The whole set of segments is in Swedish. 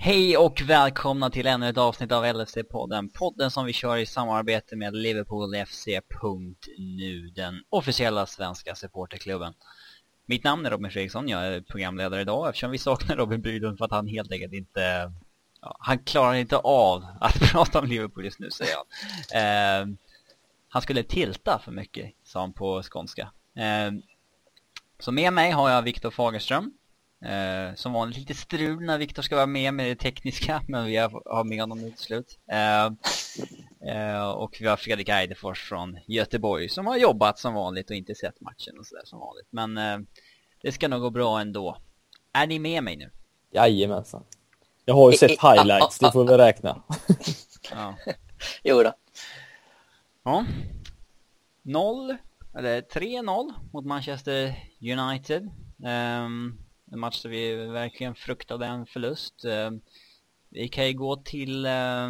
Hej och välkomna till ännu ett avsnitt av LFC-podden. Podden som vi kör i samarbete med LiverpoolFC.nu, den officiella svenska supporterklubben. Mitt namn är Robin Fredriksson, jag är programledare idag eftersom vi saknar Robin Bylund för att han helt enkelt inte... Ja, han klarar inte av att prata om Liverpool just nu, säger jag. Eh, han skulle tilta för mycket, sa han på skånska. Eh, så med mig har jag Viktor Fagerström. Eh, som vanligt lite strul när Viktor ska vara med med det tekniska, men vi har, har med honom nu till slut. Eh, eh, och vi har Fredrik Eidefors från Göteborg som har jobbat som vanligt och inte sett matchen och sådär som vanligt. Men eh, det ska nog gå bra ändå. Är ni med mig nu? Jajamensan. Jag har ju sett highlights, det får vi räkna. Ja. Jo då. ja. 0, eller 3-0 mot Manchester United. Ehm, en match där vi verkligen fruktade en förlust. Eh, vi kan ju gå till, eh,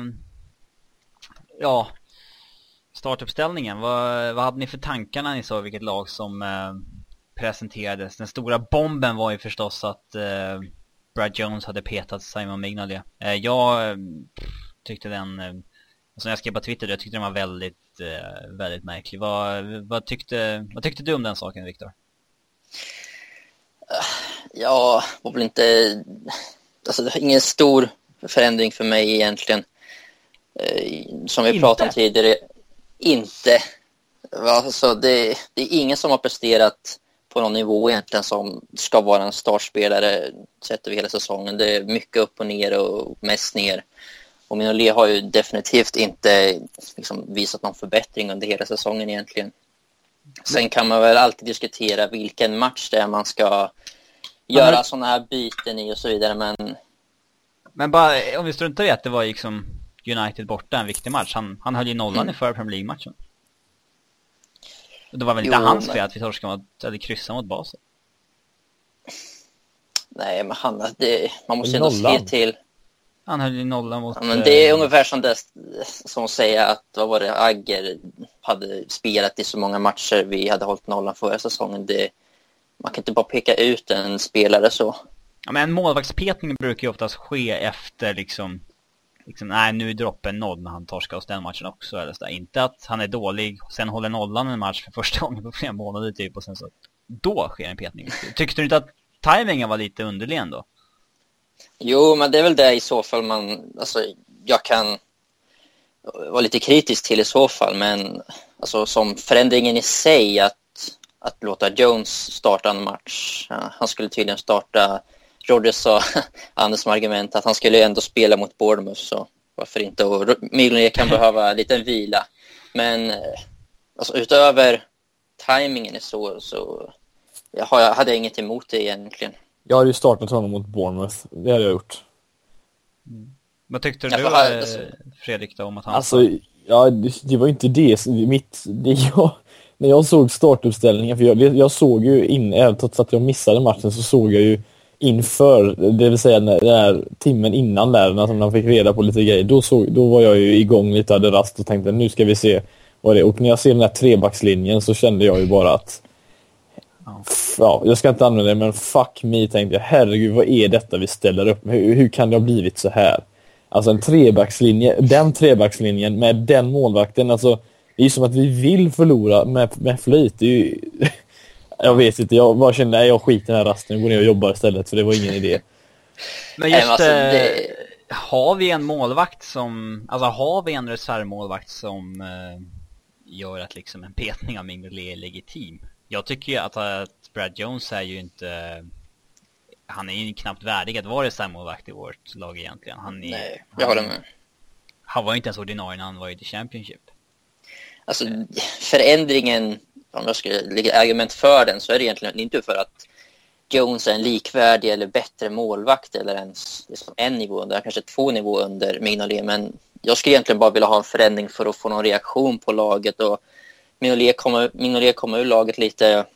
ja, startuppställningen. Vad, vad hade ni för tankar när ni såg vilket lag som eh, presenterades? Den stora bomben var ju förstås att Brad Jones hade petat Simon Mignolet. Jag tyckte den, alltså som jag skrev på Twitter, jag tyckte den var väldigt, väldigt märklig. Vad, vad, tyckte, vad tyckte du om den saken, Viktor? Ja, var väl inte... Alltså det var ingen stor förändring för mig egentligen. Eh, Som vi Inte? pratade om tidigare, inte. Alltså det, det är ingen som har presterat på någon nivå egentligen som ska vara en startspelare sett över hela säsongen. Det är mycket upp och ner och mest ner. Och Minolet har ju definitivt inte liksom, visat någon förbättring under hela säsongen egentligen. Sen kan man väl alltid diskutera vilken match det är man ska göra men- sådana här byten i och så vidare. Men Men bara, om vi struntar i att det var liksom United borta, en viktig match. Han, han höll ju nollan Mm. i förra Premier League-matchen. Och Det var väl Jo, inte hans men- fel att vi torskade mot, eller kryssade mot Basel. nej, men han, det, man måste ändå se till. Han höll ju nollan mot... Ja, men det är eh, ungefär som det som att säga att vad var det, Agger hade spelat i så många matcher vi hade hållit nollan förra säsongen. Det, man kan inte bara peka ut en spelare så. Ja, men en målvaktspetning brukar ju oftast ske efter liksom... liksom nej, nu är droppen nådd när han torskar oss den matchen också. Eller så där. Inte att han är dålig, sen håller nollan en match för första gången på flera månader typ. Och sen så... Då sker en petning. Tyckte du inte att tajmingen var lite underlig ändå? Jo, men det är väl det i så fall man, alltså jag kan vara lite kritisk till i så fall, men alltså som förändringen i sig att, att låta Jones starta en match. Han skulle tydligen starta, Rodgers sa, Anders som argument, att han skulle ändå spela mot Bournemouth, så varför inte? Och Mignolet kan behöva en liten vila. Men eh, alltså, utöver tajmingen i så, så jag har, jag hade inget emot det egentligen. Jag hade ju startat honom mot Bournemouth, det hade jag gjort. Vad tyckte Ja, du, alltså- Fredrik, då, om att han... Alltså, ja, det, det var ju inte det, mitt, det jag, när jag såg startuppställningen, för jag, jag såg ju in, även trots att jag missade matchen så såg jag ju inför, det vill säga när, den här timmen innan där, när man fick reda på lite grejer, då, såg, då var jag ju igång lite, hade rast och tänkte nu ska vi se vad det är. Och när jag ser den här trebackslinjen så kände jag ju bara att Ja. Jag ska inte använda det, men fuck me tänkte jag. Herregud, vad är detta vi ställer upp? Hur, hur kan det ha blivit så här? Alltså en trebackslinje, den trebackslinjen med den målvakten, alltså det är som att vi vill förlora med, med är ju, jag vet inte, jag bara kände, nej jag skiter i den här rasten, jag går ner och jobbar istället för det var ingen idé. Men just, alltså, eh, det- har vi en målvakt som, alltså har vi en reservmålvakt som eh, gör att liksom en petning av Mignolet är legitim? Jag tycker ju att, att Brad Jones är ju inte, han är ju knappt värdig att vara reservmålvakt i vårt lag egentligen. Han, är, Nej, jag håller med. han var ju inte ens ordinarie när han var i The Championship. Alltså förändringen, om jag skulle lägga argument för den, så är det egentligen inte för att Jones är en likvärdig eller bättre målvakt eller ens liksom en nivå under, kanske två nivåer under Mignolet. Men jag skulle egentligen bara vilja ha en förändring för att få någon reaktion på laget och Mignolet kommer, Mignolet kommer ur laget lite,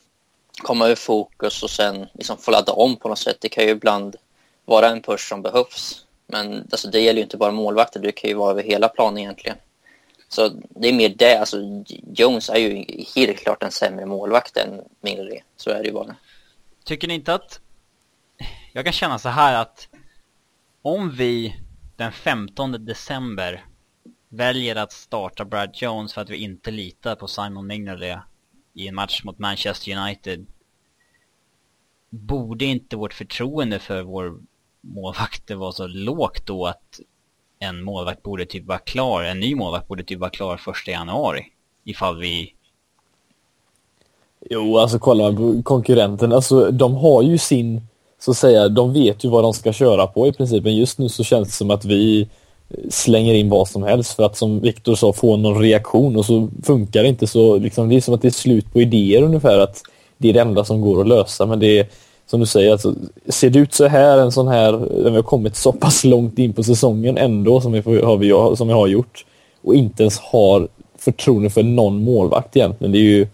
komma ur fokus och sen liksom få ladda om på något sätt. Det kan ju ibland vara en push som behövs. Men alltså, det gäller ju inte bara målvakter, det kan ju vara över hela planen egentligen. Så det är mer det, alltså Jones är ju helt klart en sämre målvakt än Mignolet. Så är det ju bara. Tycker ni inte att, jag kan känna så här att om vi den 15 december väljer att starta Brad Jones för att vi inte litar på Simon Mignolet i en match mot Manchester United borde inte vårt förtroende för vår målvakt vara så lågt då att en målvakt borde typ vara klar, en ny målvakt borde typ vara klar första januari ifall vi Jo, alltså kolla på konkurrenterna, alltså de har ju sin, så att säga, de vet ju vad de ska köra på i princip. Men just nu så känns det som att vi eh, slänger in vad som helst för att som Viktor sa få någon reaktion och så funkar det inte så liksom, det är som att det är slut på idéer ungefär att det är det enda som går att lösa men det är som du säger, alltså, ser det ut så här en sån här, när vi har kommit så pass långt in på säsongen ändå som vi, har, vi, som vi har gjort och inte ens har förtroende för någon målvakt egentligen. Det är ju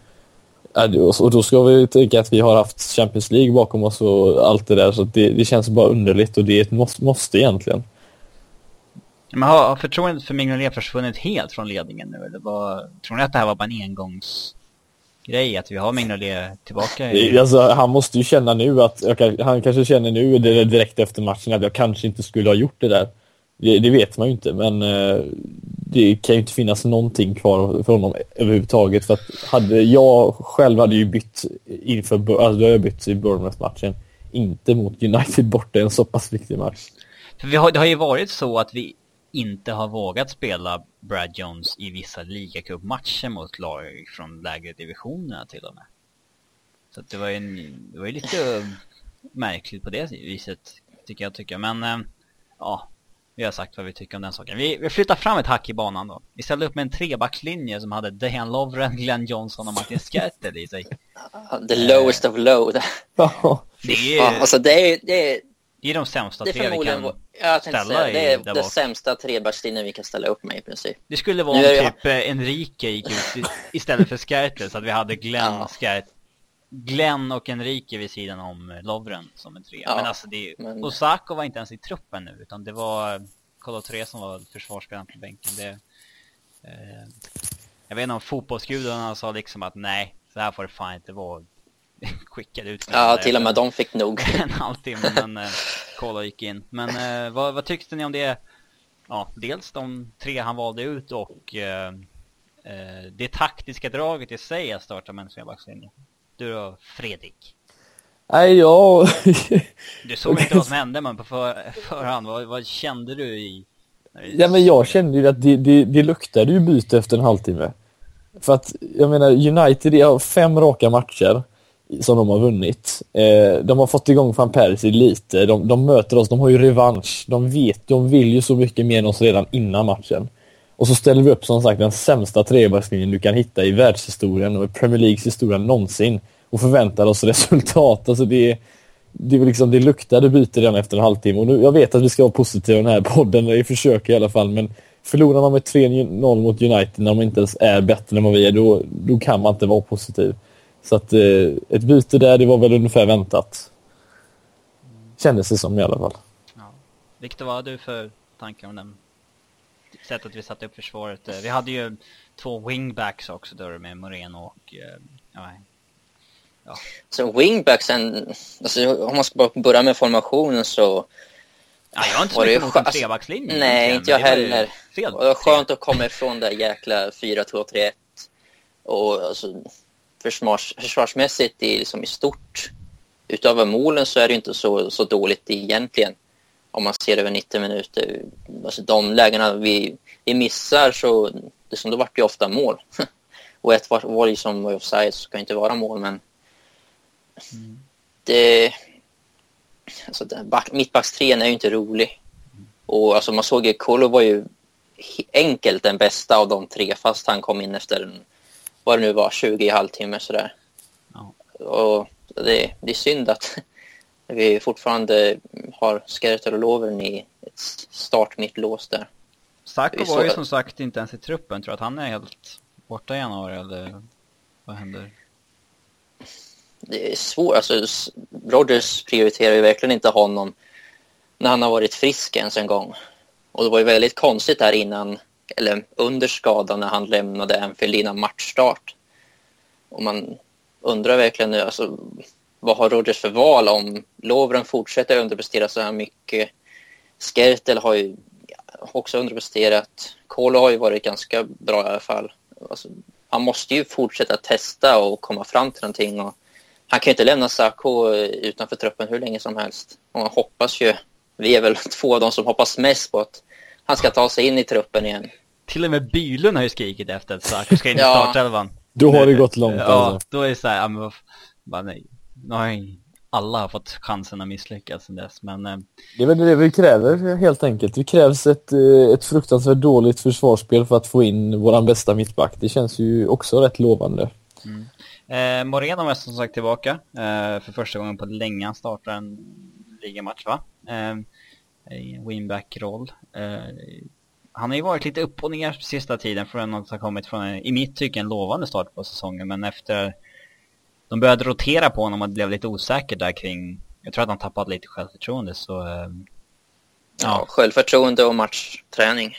och då ska vi tänka att vi har haft Champions League bakom oss och allt det där så det, det känns bara underligt och det är ett måste, måste egentligen. Men har, har förtroendet för Mignolet försvunnit helt från ledningen nu? Eller vad, tror ni att det här var bara en engångs engångsgrej? Att vi har Mignolet tillbaka? I... Alltså, han måste ju känna nu att, han kanske känner nu direkt efter matchen att jag kanske inte skulle ha gjort det där. Det, det vet man ju inte, men eh, det kan ju inte finnas någonting kvar för honom överhuvudtaget. För att hade jag själv hade ju bytt inför, alltså då har jag bytt i Bournemouth-matchen. Inte mot United borta, en så pass viktig match. För vi har, det har ju varit så att vi inte har vågat spela Brad Jones i vissa ligacupmatcher mot lag från lägre divisionerna till och med. Så det var ju, en, det var ju lite märkligt på det viset, tycker jag tycker. Men äh, ja, vi har sagt vad vi tycker om den saken. Vi, vi flyttar fram ett hack i banan då. Vi ställde upp med en trebackslinje som hade Dejan Lovren, Glenn Johnson och Martin Skertel i sig. The lowest of low. det är... Alltså det är, det är det är de sämsta det tre vi kan jag ställa säga, Det är det bak. sämsta trebackslinjen vi kan ställa upp med i princip. Det skulle vara om typ jag... Eh, Enrique gick ut istället för Skertel så att vi hade Glenn, ja. Skert, Glenn och Enrique vid sidan om eh, Lovren som en trea. Ja, men alltså det, men... Osako var inte ens i truppen nu utan det var Kolo tre som var försvarsspelaren på bänken. Det, eh, jag vet inte om fotbollsgudarna sa liksom att nej, så här får det fan inte vara skickade ut Ja, till och med de fick nog. en halvtimme, men eh, Kola gick in. Men eh, vad, vad, tyckte ni om det? Ja, dels de tre han valde ut och eh, eh det taktiska draget i sig att starta med en trebackslinje. Du då, Fredrik? Nej, jag... du såg inte vad som hände, men på för, förhand, vad, vad kände du i... Ja, men jag kände ju att det, det, det luktade ju byte efter en halvtimme. För att, jag menar, United har fem raka matcher som de har vunnit. Eh, de har fått igång van Persie lite. De, de, möter oss, de har ju revansch. De vet, de vill ju så mycket mer än oss redan innan matchen. Och så ställer vi upp som sagt den sämsta trebackslinjen du kan hitta i världshistorien och i Premier Leagues historia någonsin och förväntar oss resultat. Alltså det, det, liksom, det luktade byte redan efter en halvtimme och nu, jag vet att vi ska vara positiva i den här podden, i försök i alla fall, men förlorar man med 3-0 mot United när de inte ens är bättre än vad vi är, då, då kan man inte vara positiv. Så att eh, ett byte där, det var väl ungefär väntat. Kändes det som i alla fall. Ja. Viktor, vad har du för tankar om den sättet vi satte upp försvaret? Eh, vi hade ju två wingbacks också då med Moreno och eh, ja, ja. Så wingbacksen, alltså, om man ska bara börja med formationen så Ja, jag har inte så mycket emot en trebackslinje. Nej, inte jag heller. Det var skönt att komma ifrån det jäkla 4-2-3-1. Och alltså, försvars, försvarsmässigt i, liksom i stort, utöver målen så är det inte så, så dåligt egentligen. Om man ser över 90 minuter. Alltså de lägena vi, vi missar så liksom, då vart det ofta mål. Och ett var, var liksom offside så ska inte vara mål men mm. det alltså back, är ju inte rolig. Och alltså man såg ju Kolo var ju enkelt den bästa av de tre fast han kom in efter en vad det nu var, 20 i halvtimme sådär. Ja. Och det, det är synd att vi fortfarande har Skertel och Lovren i ett start mitt lås där. Sacco var ju som sagt inte ens i truppen. Tror att han är helt borta i januari eller vad händer? Det är svårt. Alltså, Rodgers prioriterar ju verkligen inte honom när han har varit frisk ens en gång. Och det var ju väldigt konstigt här innan eller under skadan när han lämnade Anfield innan matchstart. Och man undrar verkligen nu, alltså, vad har Rodgers för val om Lovren fortsätter underprestera så här mycket? Skertel har ju också underpresterat. Kolo har ju varit ganska bra i alla fall. Alltså, han måste ju fortsätta testa och komma fram till någonting. Och han kan ju inte lämna Sako eh, utanför truppen hur länge som helst. Och man hoppas ju, vi är väl två av de som hoppas mest på att han ska ta sig in i truppen igen. Till och med Bylund har ju skrikit efter att Sako ska in i Ja. startelvan. Då har det gått långt Ja, alltså. då är det såhär, ja men bara nej. Ju alla har fått chansen att misslyckas sen dess, men eh, Det är väl det vi kräver helt enkelt. Det krävs ett, eh, ett fruktansvärt dåligt försvarsspel för att få in våran bästa mittback. Det känns ju också rätt lovande. Eh, Moreno är som sagt tillbaka eh, för första gången på länge. Han startar en ligamatch va? Eh, I en winback-roll. Eh, han har ju varit lite upp och ner sista tiden från att ha kommit från, en, i mitt tycke, en lovande start på säsongen. Men efter de började rotera på honom och det blev lite osäker där kring, jag tror att han tappade lite självförtroende så, eh, Ja, självförtroende och matchträning.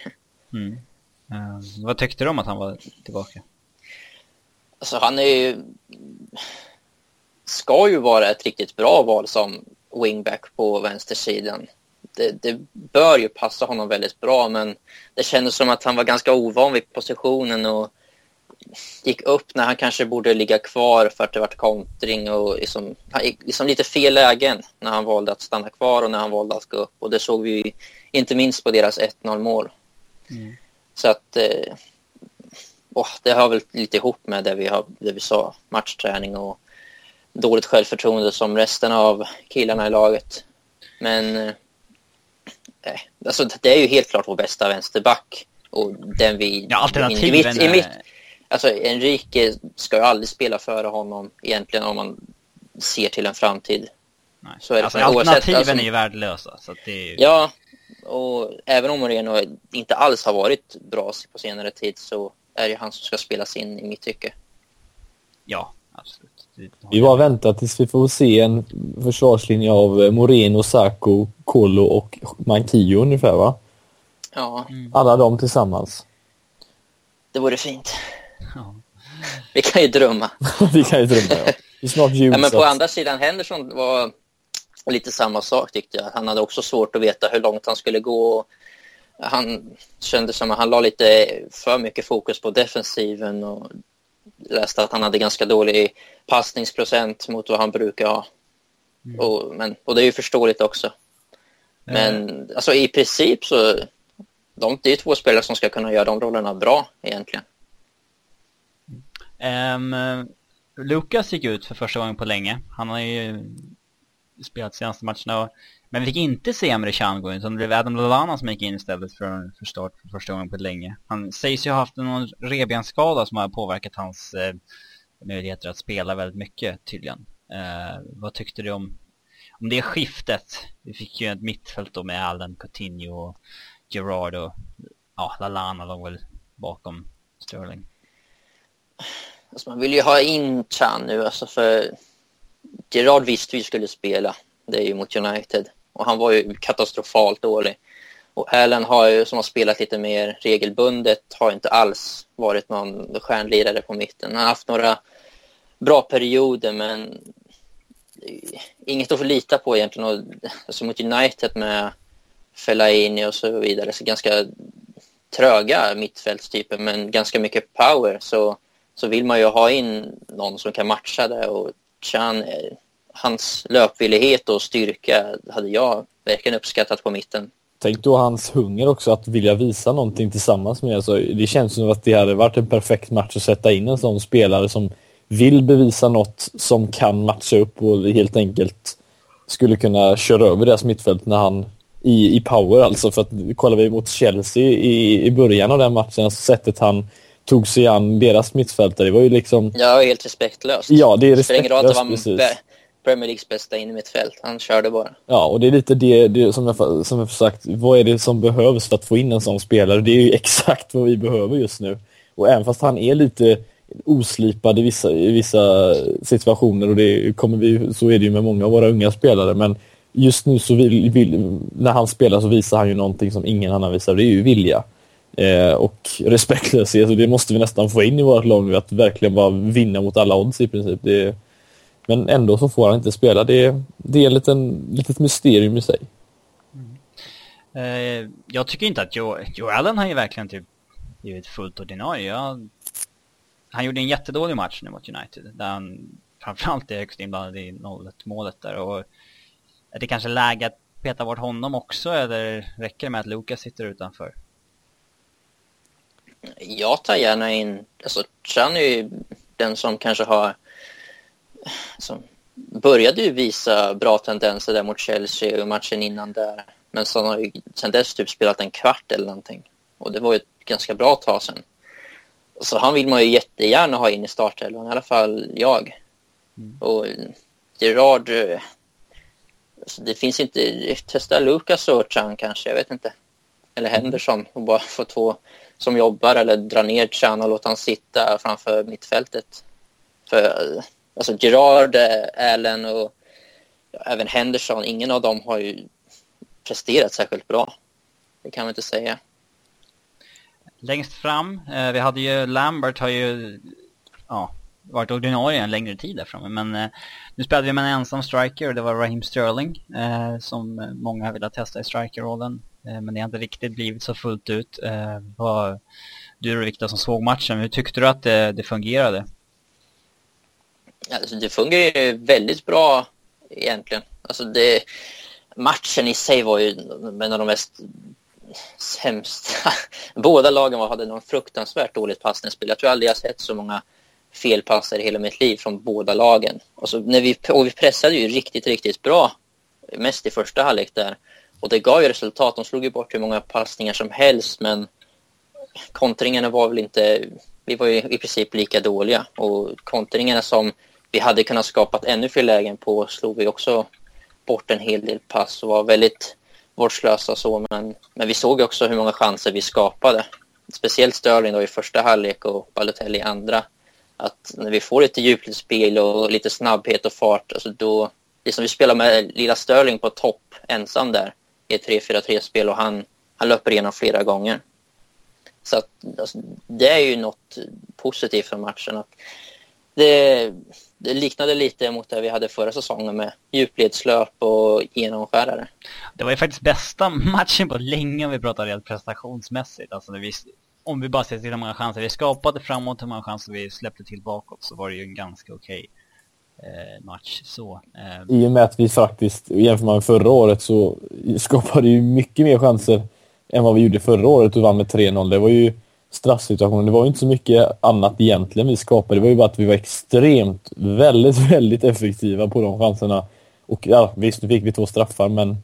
mm. eh, vad tyckte du om att han var tillbaka? Alltså han är ju... Ska ju vara ett riktigt bra val som wingback på vänstersidan. Det, det bör ju passa honom väldigt bra men det kändes som att han var ganska ovan vid positionen och gick upp när han kanske borde ligga kvar för att det vart kontring och liksom, han gick liksom lite fel lägen när han valde att stanna kvar och när han valde att gå upp och det såg vi ju inte minst på deras 1-0 mål. Mm. Så att eh, det hör väl lite ihop med det vi, har, det vi sa, matchträning och dåligt självförtroende som resten av killarna i laget. Men eh, alltså, det är ju helt klart vår bästa vänsterback. Och den vi... Ja, alternativen mitt, i mitt, är- Alltså Enrique ska ju aldrig spela före honom egentligen om man ser till en framtid. Nej. Så är det alltså, för- oavsett, alternativen alltså- är ju värdelösa så att det är ju... Ja, och även om Moreno inte alls har varit bra på senare tid så är det han som ska spelas in i mitt tycke. Ja, absolut. Vi bara väntar tills vi får se en försvarslinje av eh, Moreno, Sacco, Kolo och Manquillo ungefär va? Ja, Alla de tillsammans. det vore fint. Ja. Vi kan ju drömma. vi kan ju drömma ja. Det är snart jul Ja, men på andra sidan Henderson var lite samma sak tyckte jag. Han hade också svårt att veta hur långt han skulle gå. Han kände som att han la lite för mycket fokus på defensiven och läste att han hade ganska dålig passningsprocent mot vad han brukar ha. Och, men, och det är ju förståeligt också. Men alltså, i princip så de, det är två spelare som ska kunna göra de rollerna bra egentligen. Ehm, Lukas gick ut för första gången på länge. Han har ju spelat senaste matcherna. och- men vi fick inte se Emre Can gå in, utan det blev Adam Lallana som gick in istället för, för start för första gången på länge. Han sägs ju ha haft någon revbensskada som har påverkat hans eh, möjligheter att spela väldigt mycket tydligen. Eh, vad tyckte du om, om det skiftet? Vi fick ju ett mittfält då med Allen, Coutinho och Gerard och ja, Lallana låg väl bakom Sterling. Alltså man vill ju ha in Chan nu, alltså för Gerard visste vi skulle spela. Det är ju mot United. Och han var ju katastrofalt dålig. Och Allen har ju, som har spelat lite mer regelbundet, har inte alls varit någon stjärnlirare på mitten. Han har haft några bra perioder, men inget att få lita på egentligen. Och, alltså mot United med Fellaini och så vidare, så ganska tröga mittfältstyper, men ganska mycket power. Så så vill man ju ha in någon som kan matcha det och Chan, hans löpvillighet och styrka hade jag verkligen uppskattat på mitten. Tänk då hans hunger också att vilja visa någonting tillsammans med. Alltså, det känns som att det hade varit en perfekt match att sätta in en sån spelare som vill bevisa något som kan matcha upp och helt enkelt skulle kunna köra över deras mittfält när han i, i power alltså. För att kollar vi mot Chelsea i, i början av den matchen, alltså sättet han tog sig an deras mittfältare, det var ju liksom... Ja, helt respektlöst. Ja, det är Det spelar ingen roll att det respektlöst, var precis. Premier Leagues bästa in i mitt fält. Han körde bara. Ja, och det är lite det, det som, jag, som jag sagt, vad är det som behövs för att få in en sån spelare? Det är ju exakt vad vi behöver just nu. Och även fast han är lite oslipad i vissa, i vissa situationer och det kommer vi, så är det ju med många av våra unga spelare, men just nu så vill, vill, när han spelar så visar han ju någonting som ingen annan visar, det är ju vilja. Eh, och respektlöshet, och det måste vi nästan få in i vårt lag nu, att verkligen bara vinna mot alla odds i princip. Det, men ändå så får han inte spela. Det, det är ett liten, litet mysterium i sig. Eh, jag tycker inte att Joe, Joe Allen har ju verkligen typ blivit fullt ordinarie. Jag, han gjorde en jättedålig match nu mot United. Där han framförallt är högst inblandad i 0 målet där. Och är det kanske läge att peta bort honom också eller räcker det med att Lucas sitter utanför? Jag tar gärna in, alltså Chan är ju den som kanske har, som började ju visa bra tendenser där mot Chelsea och matchen innan där. Men så har ju sen dess typ spelat en kvart eller någonting. Och det var ju ett ganska bra tag sen. Så han vill man ju jättegärna ha in i startelvan, i alla fall jag. Mm. Och Gerard, alltså det finns inte, testa Lucas och Chan kanske, jag vet inte. Eller Henderson och bara få två som jobbar eller dra ner Chan och låta han sitta framför mittfältet. För alltså Gerard, eh, Allen och ja, även Henderson, ingen av dem har ju presterat särskilt bra. Det kan man inte säga. Längst fram, eh, vi hade ju Lambert har ju ja, varit ordinarie en längre tid där framme. Men eh, nu spelade vi med en ensam striker och det var Raheem Sterling eh, som många har velat testa i strikerrollen. Eh, men det har inte riktigt blivit så fullt ut. Eh, var du och Viktor som såg matchen, hur tyckte du att det, det fungerade? Alltså, det fungerar väldigt bra egentligen. Alltså det, matchen i sig var ju en av de mest sämsta. Båda lagen hade någon fruktansvärt dåligt passningsspel. Jag tror aldrig jag sett så många felpassar i hela mitt liv från båda lagen. Och, så när vi, och vi pressade ju riktigt, riktigt bra. Mest i första halvlek där. Och det gav ju resultat. De slog ju bort hur många passningar som helst men kontringarna var väl inte... Vi var ju i princip lika dåliga och kontringarna som vi hade kunnat skapa ännu fler lägen på slog vi också bort en hel del pass och var väldigt vårdslösa så men, men vi såg också hur många chanser vi skapade. Speciellt Sterling då i första halvlek och Balotelli i andra. Att när vi får lite djupledsspel och lite snabbhet och fart, alltså då... Det som vi spelar med lilla Sterling på topp ensam där i 3-4-3-spel och han, han löper igenom flera gånger. Så att, alltså, det är ju något positivt för matchen. Att det, det liknade lite mot det vi hade förra säsongen med djupledslöp och genomskärare. Det var ju faktiskt bästa matchen på länge om vi pratar rent prestationsmässigt. Alltså vi, om vi bara ser till hur många chanser vi skapade framåt, hur många chanser vi släppte till bakåt så var det ju en ganska okej eh, match. Så, eh. I och med att vi faktiskt, jämför man med förra året så skapade ju mycket mer chanser än vad vi gjorde förra året och vann med 3-0. Det var ju straffsituationen. Det var ju inte så mycket annat egentligen vi skapade. Det var ju bara att vi var extremt, väldigt, väldigt effektiva på de chanserna. Och ja, visst, nu fick vi två straffar, men...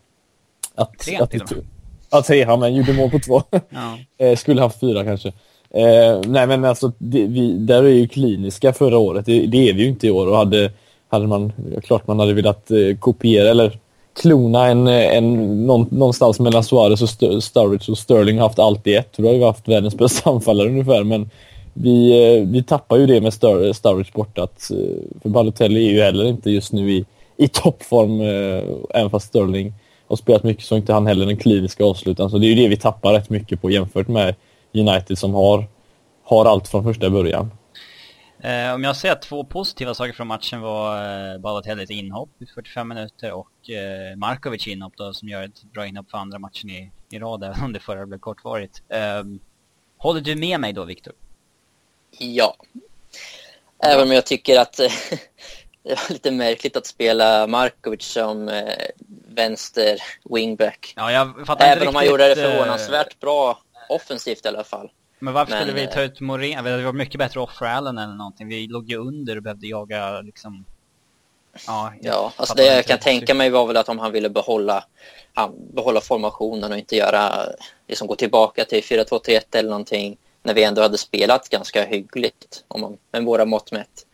Att, tre att till och med. Ja, tre. Ja, men gjorde mål på två. Ja. eh, skulle haft fyra kanske. Eh, nej, men alltså, det, vi, där är ju kliniska förra året. Det, det, är vi ju inte i år. Och hade, hade man, klart man hade velat eh, kopiera, eller klona en, en, någonstans mellan Suarez och Sturridge och Sterling har haft allt i ett. Då har vi haft världens bästa anfallare ungefär, men vi, eh, vi tappar ju det med Stur, Sturridge borta. Att, eh, för Balotelli är ju heller inte just nu i, i toppform, eh, även fast Sterling har spelat mycket så inte han heller den kliniska avslutaren. Så det är ju det vi tappar rätt mycket på jämfört med United som har, har allt från första början. Eh, om jag säger att två positiva saker från matchen var eh, Balotellis inhopp i 45 minuter och eh, Markovic inhopp då, som gör ett bra inhopp för andra matchen i, i rad, även om det förra blev kortvarigt. Eh, håller du med mig då, Viktor? Ja. Även om jag tycker att det var lite märkligt att spela Markovic som eh, vänster wingback. Ja, jag Även om riktigt, han gjorde det förvånansvärt bra offensivt i alla fall. Men varför men, skulle vi ta ut Morén? Det var mycket bättre off för Allen eller någonting. Vi låg ju under och behövde jaga liksom... Ja, ja alltså det jag kan tänka mig var väl att om han ville behålla, behålla formationen och inte göra, liksom gå tillbaka till 4-2-3-1 eller någonting när vi ändå hade spelat ganska hyggligt om man, med våra mått mätt.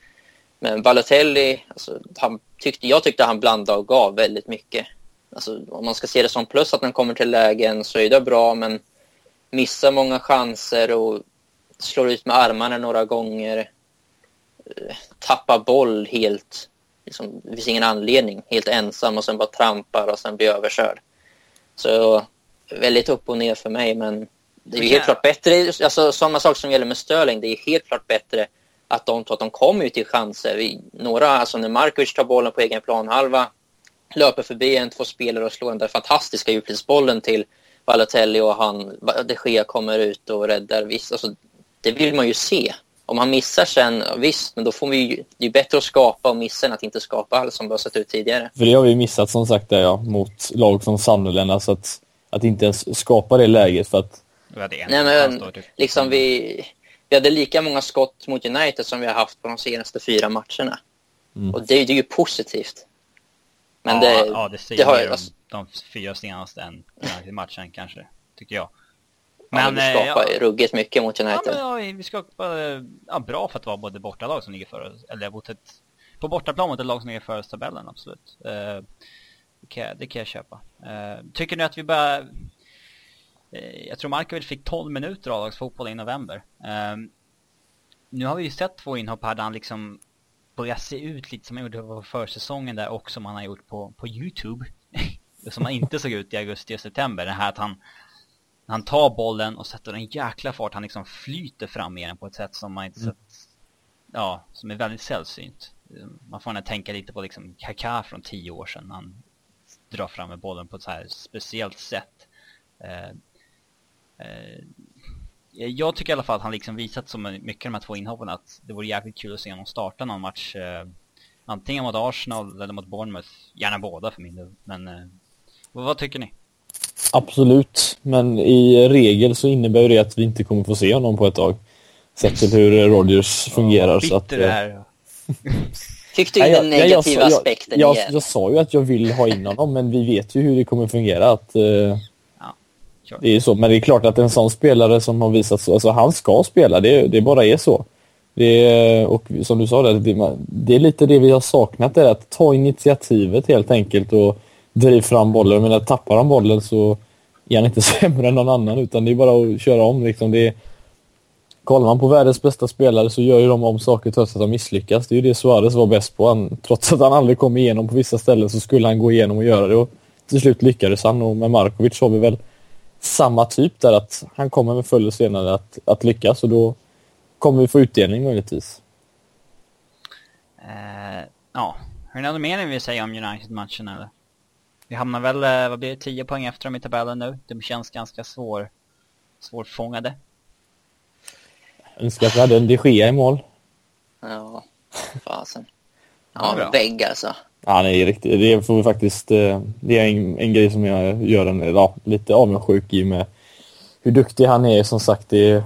Men Balotelli, alltså, han tyckte, jag tyckte han blandade och gav väldigt mycket. Alltså, om man ska se det som plus att han kommer till lägen så är det bra, men missar många chanser och slår ut med armarna några gånger. Eh, tappar boll helt. Liksom, det finns ingen anledning. Helt ensam och sen bara trampar och sen blir överkörd. Så väldigt upp och ner för mig, men det är ju helt klart bättre. Alltså, sådana saker som gäller med Sterling, det är helt klart bättre att de att de kommer till chanser. Vi, några, alltså när Markovic tar bollen på egen planhalva, löper förbi en, två spelare och slår den där fantastiska djupledsbollen till Balotelli och han, de Gea kommer ut och räddar. Visst, alltså, det vill man ju se. Om han missar sen, visst, men då får vi ju, det är bättre att skapa och missa än att inte skapa alls som det har sett ut tidigare. För det har vi missat som sagt där, ja, mot lag som Sunderland, alltså att, att inte ens skapa det läget för att... Nej men liksom vi, vi hade lika många skott mot United som vi har haft på de senaste fyra matcherna. Mm. Och det, det är ju positivt. Men ja, det, ja, det säger det har, alltså, de fyra senaste än matchen kanske, tycker jag. Men, ja, vi skapar ja, ruggigt mycket mot United. Ja, men, ja, vi skapar ja, bra för att vara både bortalag som ligger före eller mot ett, på bortaplan mot ett lag som ligger före tabellen, absolut. Uh, det, kan jag, det kan jag köpa. Uh, tycker ni att vi börjar... Uh, jag tror Markovic fick 12 minuter A-lagsfotboll i november. nu har vi ju sett två inhopp här där han liksom börjar se ut lite som han gjorde på försäsongen där och som han har gjort på, på Youtube. som han inte såg ut i augusti och september. Det här att han han tar bollen och sätter en jäkla fart. Han liksom flyter fram med den på ett sätt som man inte mm. sett, ja, som är väldigt sällsynt. Man får gärna tänka lite på liksom Kaká från tio år sedan. Han drar fram med bollen på ett så här speciellt sätt. Eh, eh, jag tycker i alla fall att han liksom visat så mycket de här två inhoppen att det vore jävligt kul att se honom starta någon match. Eh, antingen mot Arsenal eller mot Bournemouth. Gärna båda för min del. Men eh, vad, vad tycker ni? Absolut, men i regel så innebär det att vi inte kommer få se honom på ett tag. Sett till hur Rodgers fungerar. så att, det här. Fick du in den negativa jag, jag, aspekten jag, igen? Jag, sa ju att jag vill ha in honom, men vi vet ju hur det kommer fungera. Att, uh, det är så, men det är klart att en sån spelare som har visat så, alltså han ska spela, det, det bara är så. Det är, och som du sa, det, det är lite det vi har saknat, är att ta initiativet helt enkelt och driva fram bollen. Men tappar han bollen så är han inte sämre än någon annan utan det är bara att köra om. Liksom. Det är, kollar man på världens bästa spelare så gör ju de om saker trots att de misslyckas. Det är ju det Suarez var bäst på. Han, trots att han aldrig kom igenom på vissa ställen så skulle han gå igenom och göra det. Och till slut lyckades han och med Markovic har vi väl samma typ där att han kommer med förr eller senare att, att lyckas och då kommer vi få utdelning möjligtvis. Uh, ja, har ni något mer ni vill säga om United-matchen eller? Vi hamnar väl, eh, vad blir det, 10 poäng efter dem i tabellen nu. De känns ganska svår, svårfångade. Jag önskar att vi hade en de Gea i mål. Ja, fasen. Ja, ja vägg alltså. Ja, nej, riktigt. Det får vi faktiskt, eh, det är en, en grej som jag gör en, ja, lite avundsjuk i med hur duktig han är som sagt. Det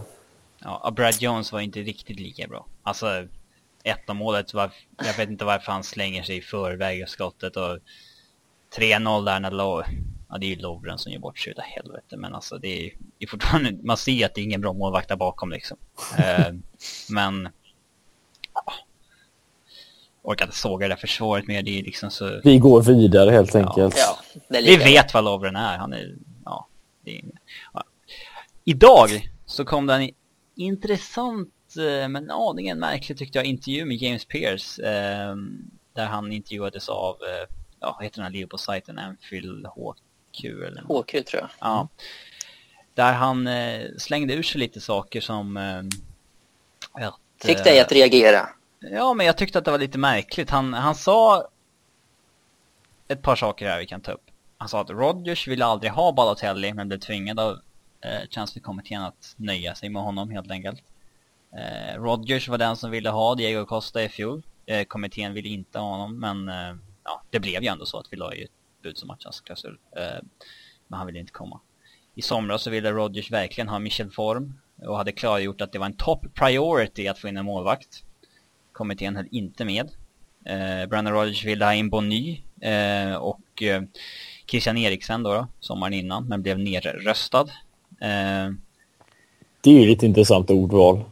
Ja, Brad Jones var inte riktigt lika bra. Alltså, ett av målet var, jag vet inte varför han slänger sig i förväg av skottet och 3-0 där när Low, ja det är ju Lovren som gör bort sig utav helvete men alltså det är, det är fortfarande, man ser att det är ingen bra målvakt där bakom liksom. uh, men, ja. Orkar inte såga det där försvaret mer, det är liksom så... Vi går vidare helt enkelt. Ja, Vi vet vad Lovren är, han är, ja. Det är, ja. Idag så kom det en intressant eh, men aningen märklig tyckte jag intervju med James Pierce eh, där han intervjuades av eh, ja, vad heter den här Liverpool-sajten? Anfield HQ eller HQ tror jag. Ja. Där han eh, slängde ur sig lite saker som... Eh, att, Fick dig att reagera? Ja, men jag tyckte att det var lite märkligt. Han, han sa ett par saker här vi kan ta upp. Han sa att Rodgers ville aldrig ha Balotelli men blev tvingad av eh, transferkommittén att nöja sig med honom helt enkelt. Eh, Rodgers var den som ville ha Diego Costa i fjol. Eh, kommittén ville inte ha honom men eh, ja, det blev ju ändå så att vi la ju ett bud som matchklausul. Eh, men han ville inte komma. I somras så ville Rodgers verkligen ha Michel Form och hade klargjort att det var en top priority att få in en målvakt. Kommittén höll inte med. Eh, Brandon Rodgers ville ha in Bonny eh, och eh, Christian Eriksen då, då, sommaren innan, men blev nerröstad. Eh, det är ju lite intressant ordval.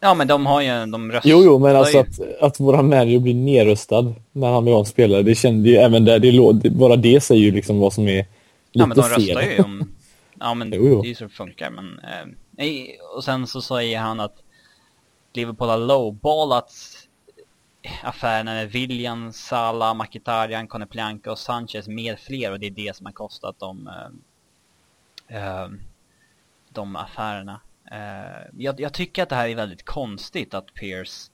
Ja, men de har ju, de röstar Jo, jo, men alltså att, att våran manager blir nerröstad när han blir omspelare, det kände ju även där, det, bara det säger ju liksom vad som är lite Ja, men de röstar fel. ju om, ja men jo, jo. det är ju så det funkar, men, eh, och sen så säger han att Liverpool har lowballat affärerna med William, Salah, Makitarian, Koneplianka och Sanchez med fler och det är det som har kostat dem eh, eh de affärerna. Eh, jag, jag, tycker att det här är väldigt konstigt att Pierce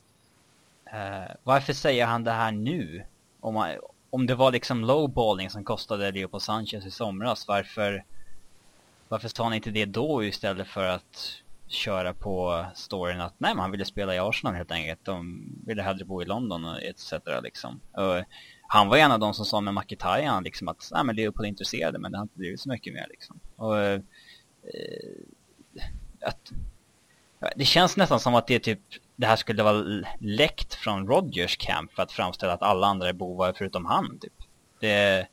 eh, Varför säger han det här nu? Om, man, om det var liksom lowballing som kostade Leo på Sanchez i somras, varför varför sa han inte det då istället för att köra på storyn att nej, man ville spela i Arsenal helt enkelt. De ville hellre bo i London och etc. liksom. Och han var en av de som sa med Mkhitaryan liksom att nej, men Liverpool är intresserade men det har inte blivit så mycket mer liksom. Och, eh, att, det känns nästan som att det typ det här skulle vara läckt från Rodgers camp för att framställa att alla andra är bovar förutom han typ. Det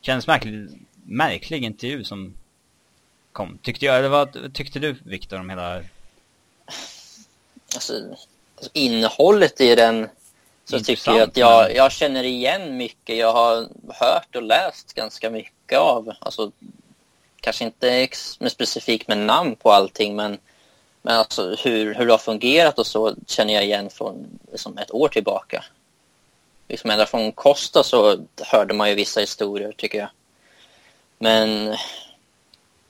känns märkligt, märklig intervju som kom. Tyckte jag, eller vad tyckte du Viktor om hela... Alltså, alltså, innehållet i den så tycker jag att jag, jag känner igen mycket. Jag har hört och läst ganska mycket av. Alltså, kanske inte med specifikt med namn på allting, men, men alltså hur, hur det har fungerat och så känner jag igen från liksom ett år tillbaka. Liksom ända från Costa så hörde man ju vissa historier tycker jag. Men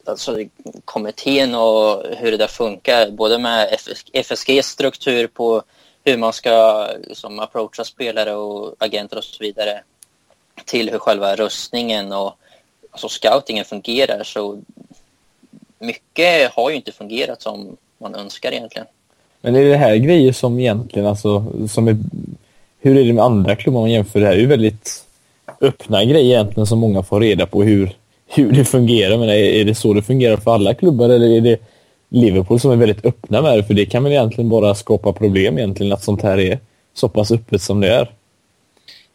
alltså, kommittén och hur det där funkar, både med FSGs struktur på hur man ska liksom, approacha spelare och agenter och så vidare till hur själva röstningen och alltså, scoutingen fungerar så mycket har ju inte fungerat som man önskar egentligen. Men är det här grejer som egentligen alltså, som är, hur är det med andra klubbar man jämför? Det här är ju väldigt öppna grejer egentligen som många får reda på hur, hur det fungerar. Men är, det så det fungerar för alla klubbar eller är det Liverpool som är väldigt öppna med det? För det kan väl egentligen bara skapa problem egentligen att sånt här är så pass öppet som det är.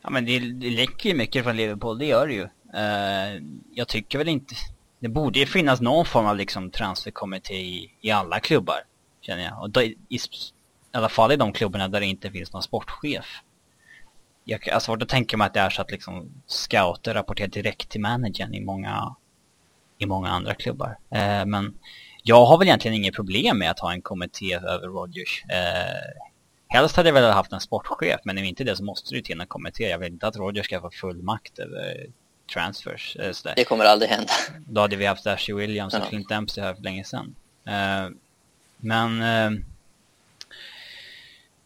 Ja men det, det läcker ju mycket från Liverpool, det gör det ju. Uh, jag tycker väl inte... Det borde ju finnas någon form av liksom transferkommitté i, i alla klubbar, känner jag. Och då, i, i, alla fall i de klubbarna där det inte finns någon sportchef. Jag har svårt att tänka mig att det är så att liksom scouter rapporterar direkt till managern i många, i många andra klubbar. Uh, men jag har väl egentligen inget problem med att ha en kommitté över Rodgers. Uh, Helst hade jag velat haft en sportchef, men är inte det så måste det till en kommitté. Jag vill inte att Rodgers ska få full makt över transfers. Eh. Det kommer aldrig hända. Då hade vi haft Ashley Williams och ja. Clint Dempsey här för länge sedan. Uh, men uh,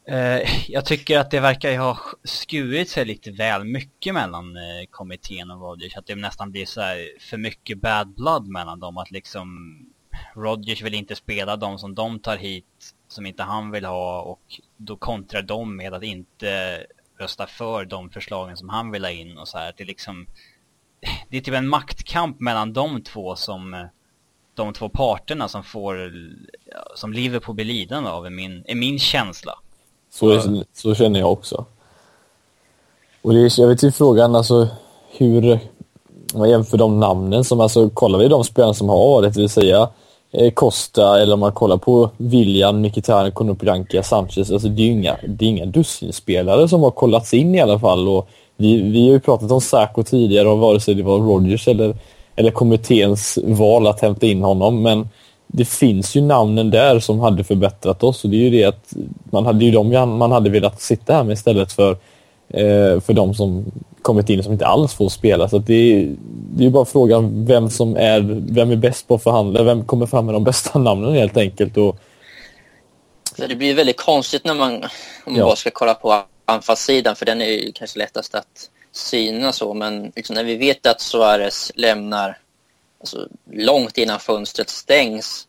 Eh, jag tycker att det verkar ha skurit sig lite väl mycket mellan eh, kommittén och Rodgers. Att det nästan blir så för mycket bad blood mellan dem. Att liksom Rodgers vill inte spela de som de tar hit som inte han vill ha och då kontrar de med att inte rösta för de förslagen som han vill ha in och så här. Det är liksom det är typ en maktkamp mellan de två som de två parterna som får som Liverpool blir lidande av är min, är min känsla. Så, är, så känner jag också. Och det är, jag vet inte frågan alltså hur man jämför de namnen som alltså kollar vi de spelarna som har varit, det vill säga eh, Costa eller om man kollar på William, Mkhitaryan, Konoplyanka, Sanchez. Alltså det är ju inga, det är inga dussinspelare som har kollats in i alla fall och vi, vi har ju pratat om Sacco tidigare och vare sig det var Rogers eller, eller kommitténs val att hämta in honom. Men det finns ju namnen där som hade förbättrat oss och det är ju det att man hade ju dem man hade velat sitta här med istället för, eh, för de som kommit in som inte alls får spela. Så det, är, det är ju bara frågan vem som är, vem är bäst på att förhandla, vem kommer fram med de bästa namnen helt enkelt. Och... Det blir väldigt konstigt när man, om man ja. bara ska kolla på anfallssidan, för den är ju kanske lättast att syna så, men liksom när vi vet att Suarez lämnar alltså, långt innan fönstret stängs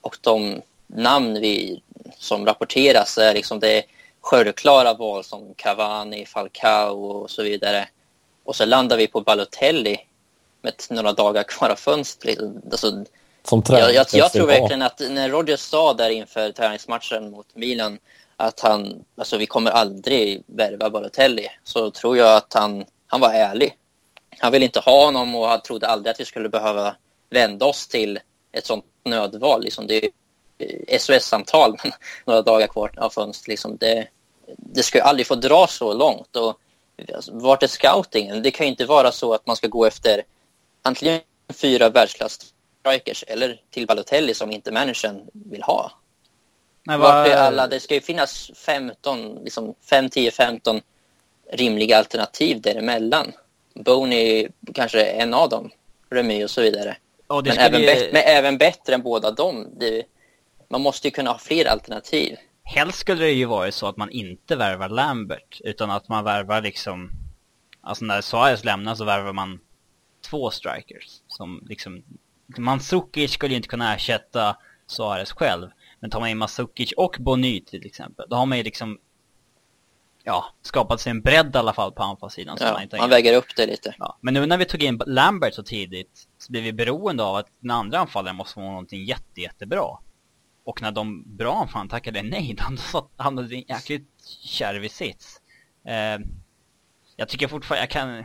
och de namn vi, som rapporteras är liksom det självklara val som Cavani, Falcao och så vidare. Och så landar vi på Balotelli med några dagar kvar av fönstret. Alltså, som jag, jag, jag tror verkligen att när Rodgers sa där inför träningsmatchen mot Milan att han, alltså vi kommer aldrig värva Balotelli, så tror jag att han, han var ärlig. Han ville inte ha honom och han trodde aldrig att vi skulle behöva vända oss till ett sånt nödval. Liksom det är SOS-samtal några dagar kvar av fönstret. Liksom det, det ska aldrig få dra så långt. Och, alltså, vart är scoutingen? Det kan ju inte vara så att man ska gå efter antingen fyra världsklass strikers eller till Balotelli som inte managern vill ha. Men vad... Vart är alla? Det ska ju finnas 15, liksom 5, 10, 15 rimliga alternativ däremellan. Kanske är en av dem. Remy och så vidare. Oh, men, även bli... men även bättre än båda dem. Det, man måste ju kunna ha fler alternativ. Helst skulle det ju vara så att man inte värvar Lambert, utan att man värvar liksom... Alltså när Suarez lämnar så värvar man två strikers som liksom Mandzukic skulle ju inte kunna ersätta Suarez själv. Men tar man in Mandzukic och Bony till exempel, då har man ju liksom ja, skapat sig en bredd i alla fall på anfallssidan. Ja, man, man väger upp det lite. Ja. Men nu när vi tog in Lambert så tidigt så blir vi beroende av att den andra anfallaren måste få någonting jätte, jättebra. Och när de bra anfallaren tackade nej, då hamnade vi i en jäkligt kärvig sits. Eh, jag tycker fortfarande, jag kan,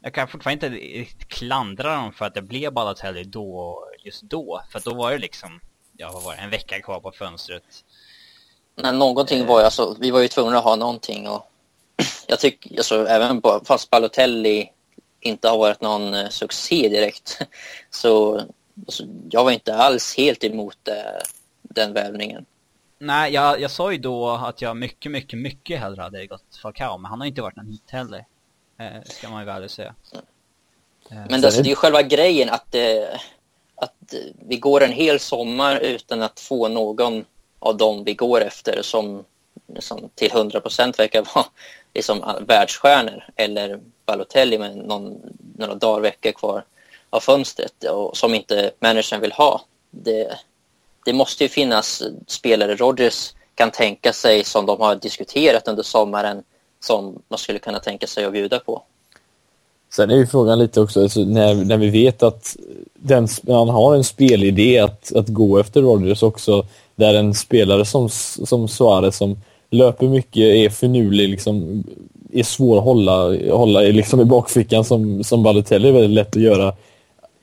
jag kan fortfarande inte klandra dem för att det blev Balotelli då, just då. För då var det liksom, ja vad var det, en vecka kvar på fönstret. Nej, någonting var ju alltså, vi var ju tvungna att ha någonting och jag tycker, alltså även på, fast Balotelli inte har varit någon eh, succé direkt så alltså, jag var inte alls helt emot eh, den värvningen. Nej, jag, jag sa ju då att jag mycket, mycket, mycket hellre hade gått Falcao, men han har inte varit någon hit heller. Eh, ska man ju väl säga. Eh, men det, alltså, det är ju själva grejen att, eh, att vi går en hel sommar utan att få någon av dem vi går efter som, som till 100 procent verkar vara liksom världsstjärnor eller Balotelli med någon, några dagar, veckor kvar av fönstret och som inte managern vill ha. Det, det måste ju finnas spelare Rogers kan tänka sig som de har diskuterat under sommaren som man skulle kunna tänka sig att bjuda på. Sen är ju frågan lite också, alltså, när, när vi vet att den, man har en spelidé att, att gå efter Rogers också, där en spelare som, som Suarez som löper mycket, är finurlig, liksom, är svår att hålla, hålla liksom i bakfickan som, som Balotelli är väldigt lätt att göra.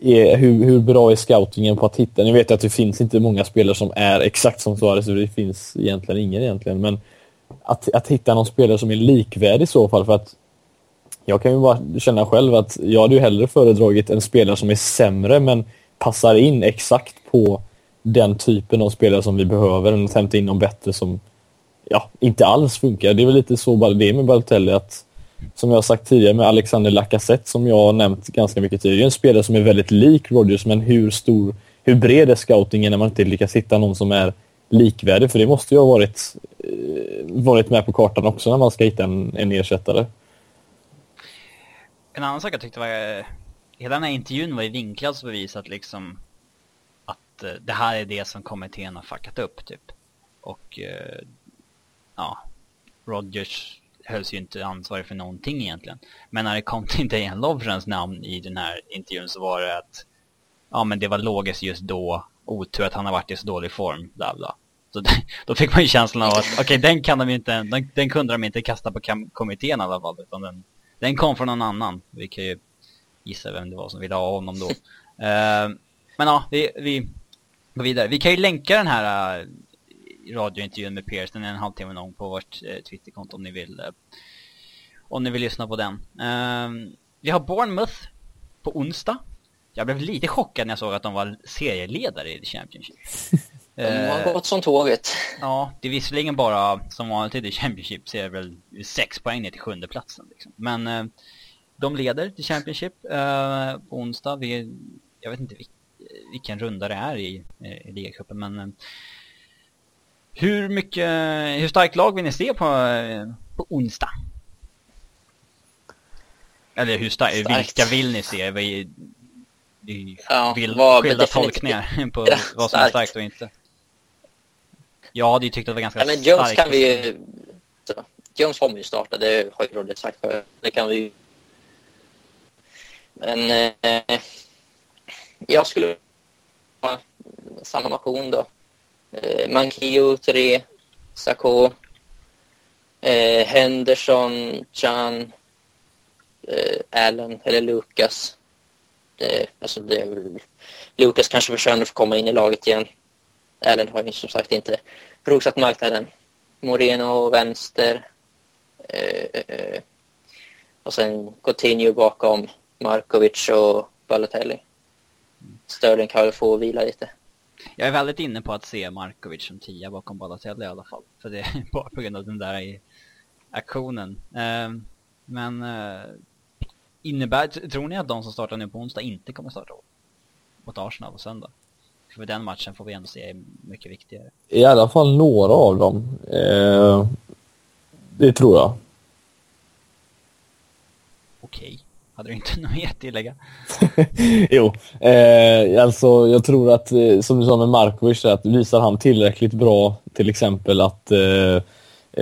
Är, hur, hur bra är scoutingen på att hitta? Ni vet att det finns inte många spelare som är exakt som Suarez, det finns egentligen ingen egentligen, men att, att hitta någon spelare som är likvärdig i så fall, för att jag kan ju bara känna själv att jag hade ju hellre föredragit en spelare som är sämre men passar in exakt på den typen av spelare som vi behöver än att hämta in någon bättre som ja, inte alls funkar. Det är väl lite så bara det med Balotelli att som jag har sagt tidigare med Alexander Lacazette som jag har nämnt ganska mycket tidigare. En spelare som är väldigt lik Rodgers men hur stor, hur bred är scoutingen när man inte lyckas hitta någon som är likvärdig? För det måste ju ha varit, eh, varit med på kartan också när man ska hitta en, en ersättare. En annan sak jag tyckte var, eh, hela den här intervjun var ju vinklad så bevisat liksom att eh, det här är det som kommittén har fuckat upp typ. Och eh, ja, Rogers hölls ju inte ansvarig för någonting egentligen. Men när det kom till Diane Lovrens namn i den här intervjun så var det att ja men det var logiskt just då, otur att han har varit i så dålig form, bla bla. Så då fick man ju känslan av att okej okay, den kan de inte, den, den kunde de inte kasta på kommittén i alla fall utan den, den kom från någon annan. Vi kan ju gissa vem det var som ville ha honom då. Uh, men ja, vi, vi går vidare. Vi kan ju länka den här uh, radiointervjun med Pierce, den är en halvtimme lång på vårt uh, Twitterkonto om ni vill uh, om ni vill lyssna på den. Uh, vi har Bournemouth på onsdag. Jag blev lite chockad när jag såg att de var serieledare i Championship. De har gått som tåget. Ja, det är visserligen bara som vanligt i Championship så är det väl sex poäng ner till sjunde platsen. Liksom. Men de leder till Championship på onsdag. Vi, jag vet inte vilken vilken runda det är i, i ligacupen. Men eh, hur mycket, hur starkt lag vill ni se på, på onsdag? Eller hur starkt, vilka vill ni se? Vi, vi ja, vill skilda tolkningar på vad som är starkt och inte. Jag hade ju tyckt att det var ganska ja, men Jones starkt. kan vi ju... Jones kommer ju starta, det har ju Rodde sagt för. Det kan vi. Men eh, jag skulle samma maskin då. Eh, Mankio 3, Sako, eh, Henderson, Chan, eh, Allen eller Lucas. Det, alltså det Lucas kanske förtjänar att få komma in i laget igen. Allen har ju som sagt inte rosat marknaden. Moreno vänster. Eh, eh, eh. och sen Coutinho bakom Markovic och Balotelli. Sterling kan väl få vila lite. Jag är väldigt inne på att se Markovic som tia bakom Balotelli i alla fall. För det är bara på grund av den där aktionen. Uh, men uh, innebär, tror ni att de som startar nu på onsdag inte kommer starta mot Arsenal på söndag? För den matchen får vi ändå se är mycket viktigare. I alla fall några av dem. Uh, det tror jag. Okej. Hade du inte något mer att tillägga? jo, eh, alltså jag tror att, eh, som du sa med Markovic, att visar han tillräckligt bra till exempel att eh,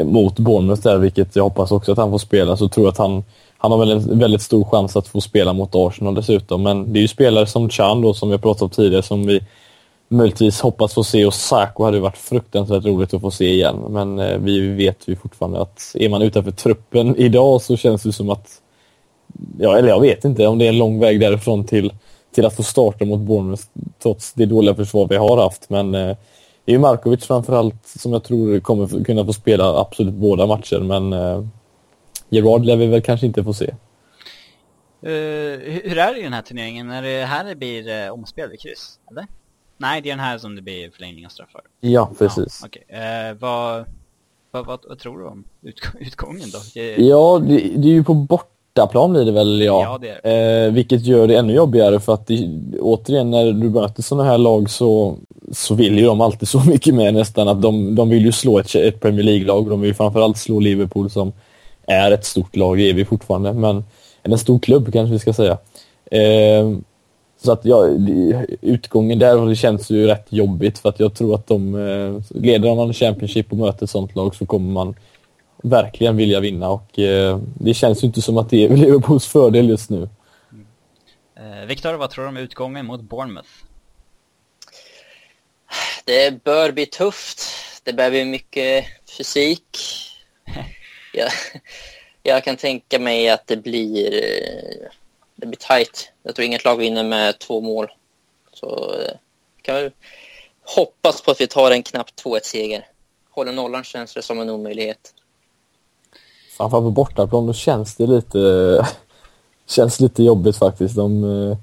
mot Bournemouth där, vilket jag hoppas också att han får spela, så tror jag att han, han har väl en väldigt stor chans att få spela mot Arsenal dessutom. Men det är ju spelare som Chan då, som vi har pratat om tidigare, som vi möjligtvis hoppas få se och Sako hade varit fruktansvärt roligt att få se igen. Men eh, vi vet ju fortfarande att är man utanför truppen idag så känns det som att ja, eller jag vet inte om det är en lång väg därifrån till, till att få starta mot Bournemouth trots det dåliga försvar vi har haft. Men eh, det är ju Markovic framförallt som jag tror kommer kunna få spela absolut båda matcher. Men eh, Gerard lär vi väl kanske inte få se. Uh, hur är det i den här turneringen? Är det här det blir uh, omspel vid kryss? Eller? Nej, det är den här som det blir förlängning av straffar. Ja, precis. Ja, okay. uh, vad, vad, vad, vad, tror du om utgången då? Det... Ja, det, det, är ju på bort bortaplan blir det väl, ja. ja det det. Eh, vilket gör det ännu jobbigare för att det, återigen när du möter sådana här lag så, så vill ju de alltid så mycket mer nästan att de, de vill ju slå ett, ett Premier League-lag. De vill framförallt slå Liverpool som är ett stort lag, det är vi fortfarande, men en stor klubb kanske vi ska säga. Eh, så att ja, utgången där det känns ju rätt jobbigt för att jag tror att de eh, leder man Championship och möter ett sånt lag så kommer man verkligen vilja vinna och eh, det känns ju inte som att det är Liverpools fördel just nu. Mm. Eh, Viktor, vad tror du om utgången mot Bournemouth? Det bör bli tufft. Det bli mycket fysik. jag, jag kan tänka mig att det blir, det blir tight. Jag tror inget lag vinner med två mål. Så eh, kan vi hoppas på att vi tar en knapp 2-1-seger. Håller nollan känns det som en omöjlighet framförallt på bortaplan, då känns det lite, känns lite jobbigt faktiskt. De, eh,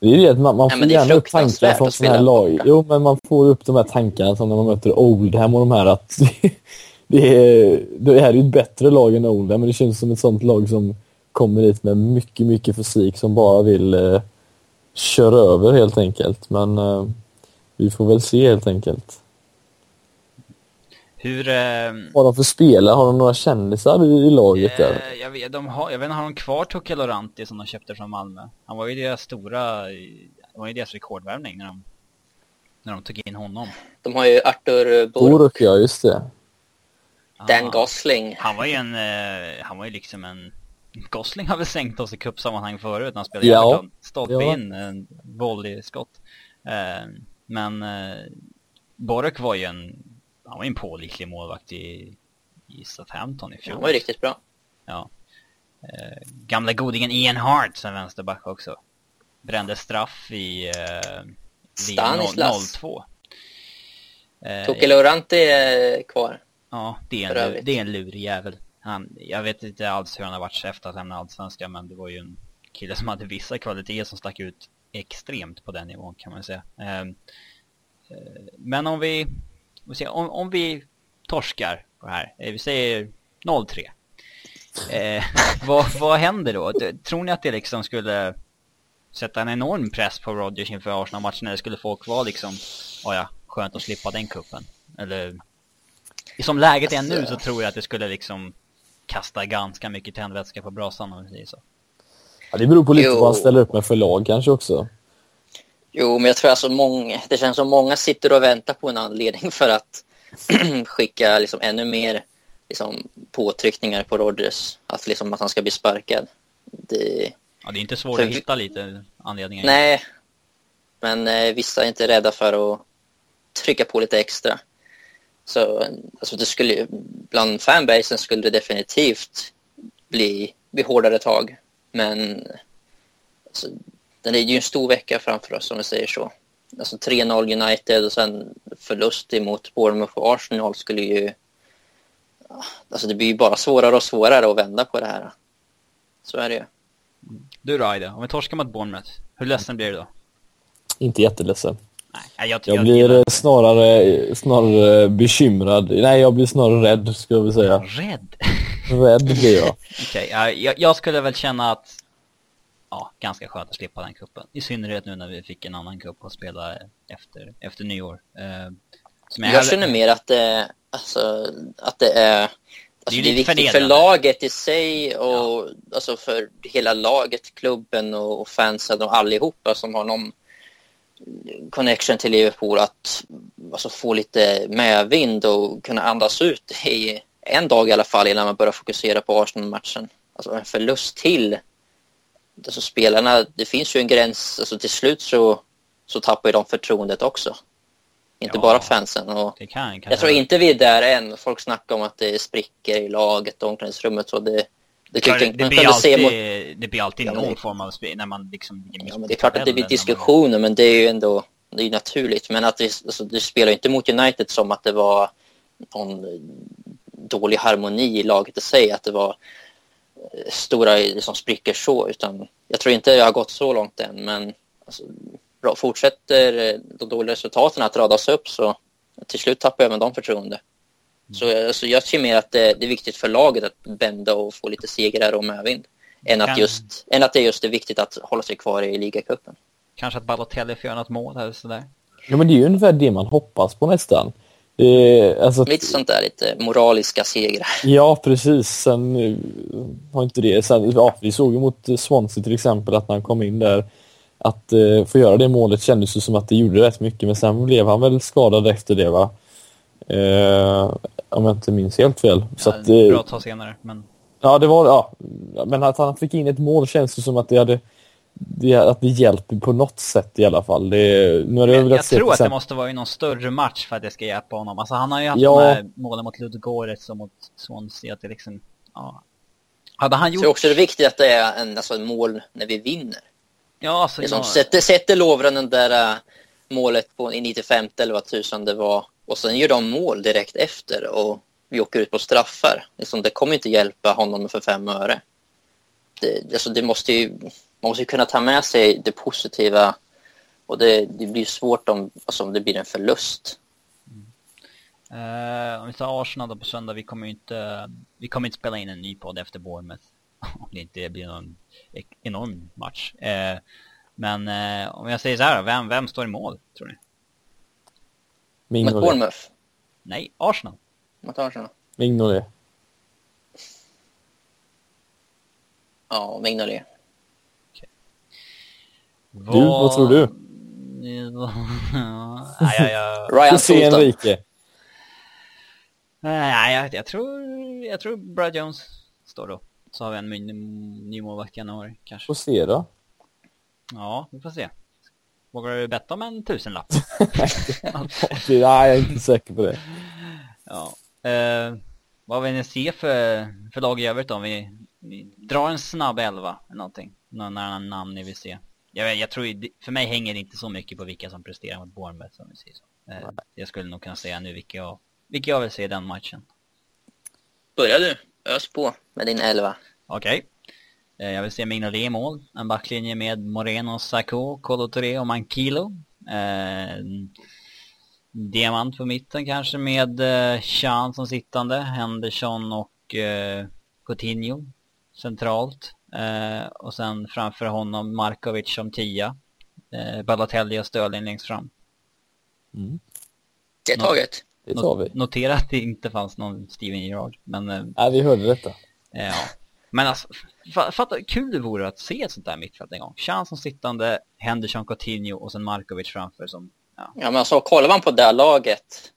det är det att man, man får gärna upp tankar från sådana här lag. Jo, men man får upp de här tankarna som när man möter Oldham och de här att det, är, det här är ju ett bättre lag än Oldham, men det känns som ett sånt lag som kommer dit med mycket, mycket fysik som bara vill eh, köra över helt enkelt. Men eh, vi får väl se helt enkelt. Hur... Eh, Vad har de för spelare? Har de några kändisar i, i laget eh, där? Jag vet, de har, jag vet inte, har de kvar Tocca Loranti som de köpte från Malmö? Han var ju deras stora, det var ju deras rekordvärvning när de, när de tog in honom. De har ju Arthur Bork. Bork, ja just det. Dan ah, Gosling. Han var ju en, eh, han var ju liksom en Gosling har väl sänkt oss i cupsammanhang förut när han spelade ja. Everton. Stolpe ja. in en volleyskott. Eh, men eh, Bork var ju en han var en pålitlig målvakt i, i Southampton i fjol. Han var ju riktigt bra. Ja. Eh, gamla godingen Ian Hart som vänsterback också. Brände straff i eh, Stanislas. 02. Eh, Tokelorante är kvar. Ja, det är en, det är en lurig jävel. Han, jag vet inte alls hur han har varit efter att lämna allsvenskan, men det var ju en kille som hade vissa kvaliteter som stack ut extremt på den nivån kan man säga. Eh, eh men om vi om, om vi torskar på det här, eh, vi säger 0-3. Eh, vad, vad händer då? Tror ni att det liksom skulle sätta en enorm press på Rodgers inför Arsenal-matchen eller skulle folk vara liksom, oh ja, skönt att slippa den kuppen? Eller som läget är nu så tror jag att det skulle liksom kasta ganska mycket tändvätska på brasan om vi säger så. Ja, det beror på lite jo. vad han ställer upp med för lag kanske också. Jo, men jag tror alltså många, det känns som många sitter och väntar på en anledning för att skicka liksom ännu mer liksom, påtryckningar på Rodgers. Att, liksom, att han ska bli sparkad. Det, ja, det är inte svårt för... att hitta lite anledningar. Nej, men eh, vissa är inte rädda för att trycka på lite extra. Så alltså, det skulle, bland fanbasen skulle det definitivt bli, bli hårdare tag. Men alltså, det är ju en stor vecka framför oss om vi säger så. Alltså 3-0 United och sen förlust emot Bournemouth och Arsenal skulle ju... Alltså det blir ju bara svårare och svårare att vända på det här. Så är det ju. Du då Aida, om vi torskar mot Bournemouth, hur ledsen blir du då? Inte jätteledsen. Nej, jag, jag, jag blir snarare, snarare bekymrad. Nej, jag blir snarare rädd skulle jag vilja säga. Rädd? Rädd blir jag. Okej, okay, jag, jag skulle väl känna att ja, ganska skönt att slippa den kuppen. I synnerhet nu när vi fick en annan kupp att spela efter, efter nyår. Eh, jag, jag känner mer att det, alltså, att det är Alltså, det är viktigt för laget i sig och ja. alltså för hela laget, klubben och, och fansen och allihopa som har någon connection till Liverpool att alltså, få lite medvind och kunna andas ut i en dag i alla fall innan man börjar fokusera på Arsenal-matchen. Alltså en förlust till. Alltså spelarna, det finns ju en gräns, alltså till slut så, så tappar ju de förtroendet också. Inte ja, bara fansen. Och det kan, kan jag tror inte vi är där än. Folk snackar om att det spricker i laget och omklädningsrummet. Så det, det, klart, det, det, blir alltid, mot... det blir alltid ja, någon form av spel när man liksom... Ja, men det är klart att det blir diskussioner, men det är ju ändå det är naturligt. Men att det, alltså, det spelar inte mot United som att det var någon dålig harmoni i laget i sig, att det var stora liksom, sprickor så, utan jag tror inte jag har gått så långt än, men alltså, bra, fortsätter eh, de dåliga resultaten att radas upp så till slut tappar även de förtroende. Så alltså, jag ser mer att det, det, är viktigt för laget att bända och få lite segrar och medvind. Än att, just, än att det just är viktigt att hålla sig kvar i ligacupen. Kanske att Balotelli får göra något mål eller sådär. Ja, men det är ju ungefär det man hoppas på nästan. Eh, alltså, lite sånt där, lite moraliska segrar. Ja, precis. Sen eh, har inte det... Sen, ja, vi såg ju mot Swansea till exempel att när han kom in där att eh, få göra det målet kändes ju som att det gjorde rätt mycket men sen blev han väl skadad efter det va? Eh, om jag inte minns helt fel. Ja, så att, eh, bra tag senare. Men... Ja, det var ja. Men att han fick in ett mål känns ju som att det hade det, att det hjälper på något sätt i alla fall. Det, nu har det jag jag tror att det måste vara i någon större match för att det ska hjälpa honom. Alltså han har ju haft ja. de här målen mot Ludogorets och mot Swansea. Att det liksom, ja. Hade han gjort... Så också det viktigt att det är en, alltså, mål när vi vinner. Ja, alltså, liksom, ja. Sätter, sätter Lovren den där uh, målet på, i 95 eller vad tusan det var och sen gör de mål direkt efter och vi åker ut på straffar. Liksom, det kommer inte hjälpa honom för fem öre. Det, alltså, det måste ju, man måste ju kunna ta med sig det positiva och det, det blir svårt om, alltså, om det blir en förlust. Mm. Uh, om vi tar Arsenal då på söndag, vi kommer inte, vi kommer inte spela in en ny podd efter Bournemouth. om det inte blir någon enorm match. Uh, men uh, om jag säger så här vem, vem står i mål, tror ni? Mot Bournemouth? Nej, Arsenal. Mot Arsenal? Mignolet. Ja, Mignolet. Du, vad tror du? ja, ja, ja. Ryan Enrique. Nej, jag, jag, tror, jag tror Brad Jones står då. Så har vi en ny målvakt i januari kanske. Får se då. Ja, vi får se. Vågar du betta om en tusenlapp? Nej, jag är inte säker på det. Ja. Eh, vad vill ni se för, för lag i övrigt då? Om vi, vi drar en snabb elva eller någonting. Några namn ni vill se. Jag, jag tror, för mig hänger det inte så mycket på vilka som presterar mot Bournemouth om vi säger så. Eh, jag skulle nog kunna säga nu vilka jag, vilka jag vill se i den matchen. Börja du, ös på med din elva. Okej. Okay. Eh, jag vill se Mignolet i mål. En backlinje med Moreno, Sacco, Colo Touré och Mankilo. Eh, diamant på mitten kanske med Chan som sittande, Henderson och Coutinho centralt. Eh, och sen framför honom Markovic som tia. Eh, Balotelli och Störling längst fram. Mm. Det är taget. Det tar vi. Notera att det inte fanns någon Steven Gerrard. Men, eh, Nej, vi hörde detta. Ja. Men alltså, fatta kul det vore att se ett sånt där mittfält en gång. Chan som sittande, Henderson, Coutinho och sen Markovic framför som... Ja, ja men alltså kollar man på det här laget,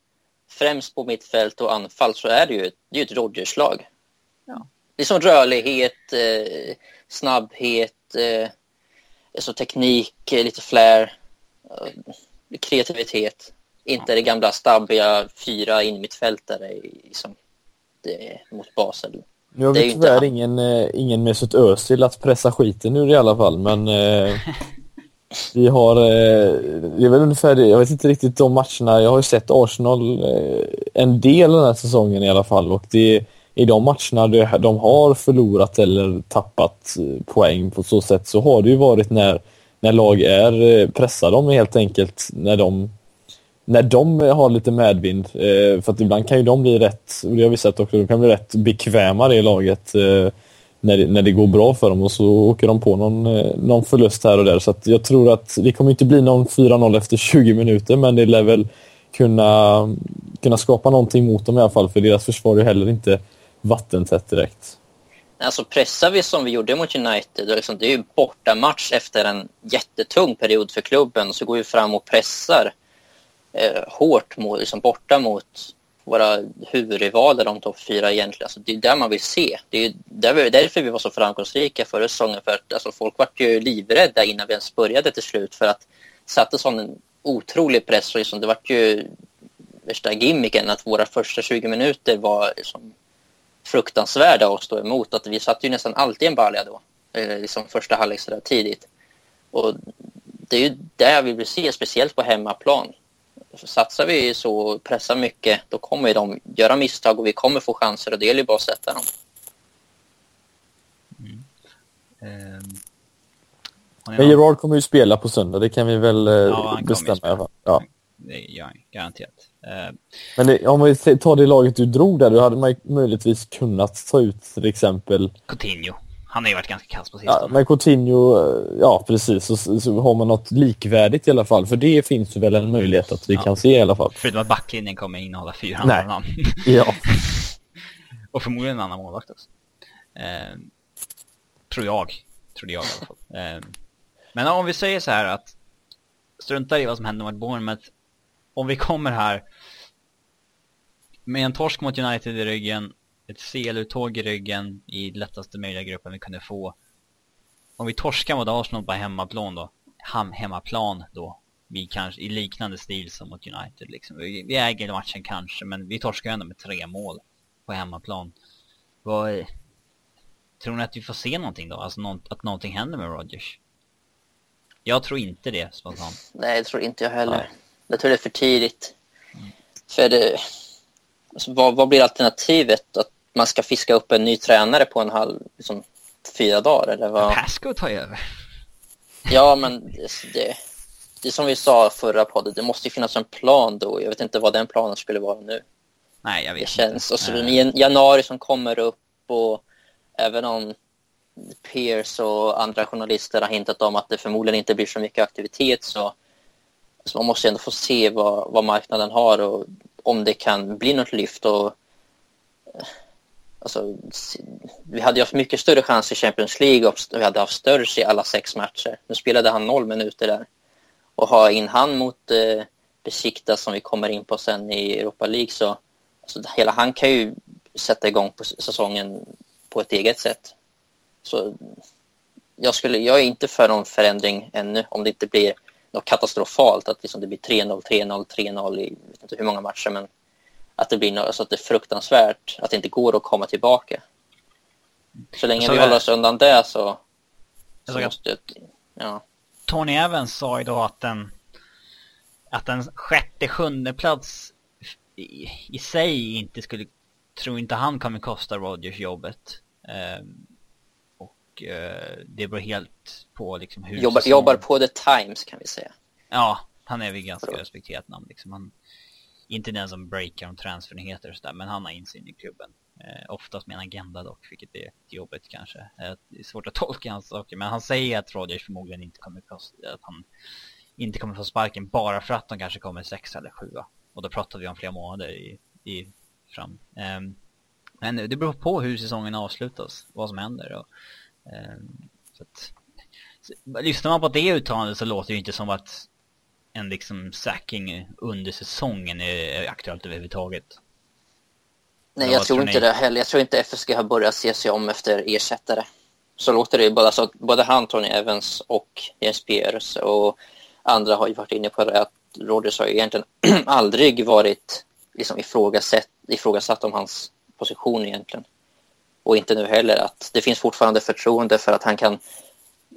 främst på mittfält och anfall så är det ju, det är ett Rodgers-lag. Ja. Det är som rörlighet, eh, snabbhet, eh, alltså teknik, eh, lite flair, eh, kreativitet. Inte det gamla stabbiga fyra innermittfältare som det, mot Basel. Nu har vi tyvärr inte... ingen, eh, ingen Mesut Özil att pressa skiten ur i alla fall, men eh, vi har, eh, det är väl ungefär det, jag vet inte riktigt de matcherna, jag har ju sett Arsenal eh, en del den här säsongen i alla fall och det i de matcherna de har förlorat eller tappat eh, poäng på så sätt så har det ju varit när, när lag är pressade pressar dem helt enkelt när de när de har lite medvind, eh, för att ibland kan ju de bli rätt, och det har vi sett också, de kan bli rätt bekväma i laget när, det, när det går bra för dem och så åker de på någon, någon förlust här och där. Så att jag tror att det kommer inte bli någon 4-0 efter 20 minuter, men det lär väl kunna, kunna skapa någonting mot dem i alla fall, för deras försvar är heller inte vattentätt direkt. Alltså pressar vi som vi gjorde mot United, och liksom, det är ju bortamatch efter en jättetung period för klubben. Så går vi fram och pressar eh, hårt mot, liksom, borta mot våra huvudrivaler, de topp fyra egentligen. Alltså, det är där man vill se. Det är där, därför vi var så framgångsrika förra säsongen. För att, alltså, folk var ju livrädda innan vi ens började till slut för att satte sån en otrolig press. Och liksom, det var ju värsta gimmicken att våra första 20 minuter var liksom, fruktansvärda att stå emot. Att vi satt ju nästan alltid en balja då, eh, liksom första halvlek sådär tidigt. Och det är ju det vi vill se, speciellt på hemmaplan. Satsar vi så och pressar mycket, då kommer de göra misstag och vi kommer få chanser och det gäller ju bara att sätta dem. Mm. Um, Men Gerard kommer ju spela på söndag, det kan vi väl eh, ja, bestämma. Ja, det gör han garanterat. Uh, Men det, om vi tar det laget du drog där, då hade man möjligtvis kunnat ta ut till exempel Coutinho. Han har ju varit ganska kass på sistone. Ja, men Coutinho, eh, ja precis, så, så, har man något likvärdigt i alla fall. För det finns ju väl en möjlighet att vi ja. kan se i alla fall. Förutom att backlinjen kommer innehålla fyra andra namn. ja. Och förmodligen en annan målvakt också. Eh, tror jag. Trodde jag i alla fall. Eh, men om vi säger så här att strunta i vad som händer mot Bournemouth. Om vi kommer här med en torsk mot United i ryggen ett CL-uttåg i ryggen i lättaste möjliga gruppen vi kunde få. Om vi torskar mot Arsenal på hemmaplan då, ham hemmaplan då, vi kanske i liknande stil som mot United liksom. Vi, vi äger matchen kanske, men vi torskar ändå med tre mål på hemmaplan. Vad, tror ni att vi får se någonting då? Alltså något, att någonting händer med Rodgers? Jag tror inte det spontant. Nej, det tror inte jag heller. Nej. Jag tror det är för tidigt. Mm. För det, alltså, vad, vad blir alternativet? Att man ska fiska upp en ny tränare på en halv, liksom, fyra dagar eller vad? Pasco tar över. Ja, men det, det, det som vi sa förra podden, det måste ju finnas en plan då. Jag vet inte vad den planen skulle vara nu. Nej, jag vet det känns, inte. Och så i januari som kommer upp och även om Pierce och andra journalister har hintat om att det förmodligen inte blir så mycket aktivitet så, så man måste ändå få se vad, vad marknaden har och om det kan bli något lyft. Och, eh, Alltså, vi hade ju haft mycket större chans i Champions League och vi hade haft större i alla sex matcher. Nu spelade han noll minuter där. Och ha in han mot eh, Besiktas som vi kommer in på sen i Europa League så alltså, hela han kan ju sätta igång på säsongen på ett eget sätt. Så jag, skulle, jag är inte för någon förändring ännu om det inte blir något katastrofalt, att liksom det blir 3-0, 3-0, 3-0 i vet inte hur många matcher men att det blir något, alltså att det är fruktansvärt, att det inte går att komma tillbaka. Så länge vi håller oss undan det så, så måste ja. Tony Evans sa då att en, att en sjätte, sjunde plats i, i sig inte skulle, tror inte han kommer kosta Rodgers jobbet. Eh, och eh, det beror helt på liksom hur... Jobbar, jobbar på The Times kan vi säga. Ja, han är väl ganska respekterat namn liksom. Han, inte den som breakar om transfernyheter och sådär, men han har insyn i klubben. Eh, oftast med en agenda dock, vilket är jobbigt kanske. Eh, det är svårt att tolka hans saker, men han säger att Rodgers förmodligen inte kommer kosta, att han inte kommer få sparken bara för att de kanske kommer sexa eller sjua. Och då pratar vi om flera månader i, i fram. Eh, men det beror på hur säsongen avslutas, vad som händer. Och, så att, så, lyssnar man på det uttalandet så låter det ju inte som att en liksom sacking under säsongen är aktuellt överhuvudtaget. Nej, jag tror inte ni? det heller. Jag tror inte FSG har börjat se sig om efter ersättare. Så låter det ju. Både, alltså, både han, Tony Evans och Jens Pierce och andra har ju varit inne på det att Rodgers har ju egentligen aldrig varit liksom ifrågasatt, ifrågasatt om hans position egentligen. Och inte nu heller. att Det finns fortfarande förtroende för att han kan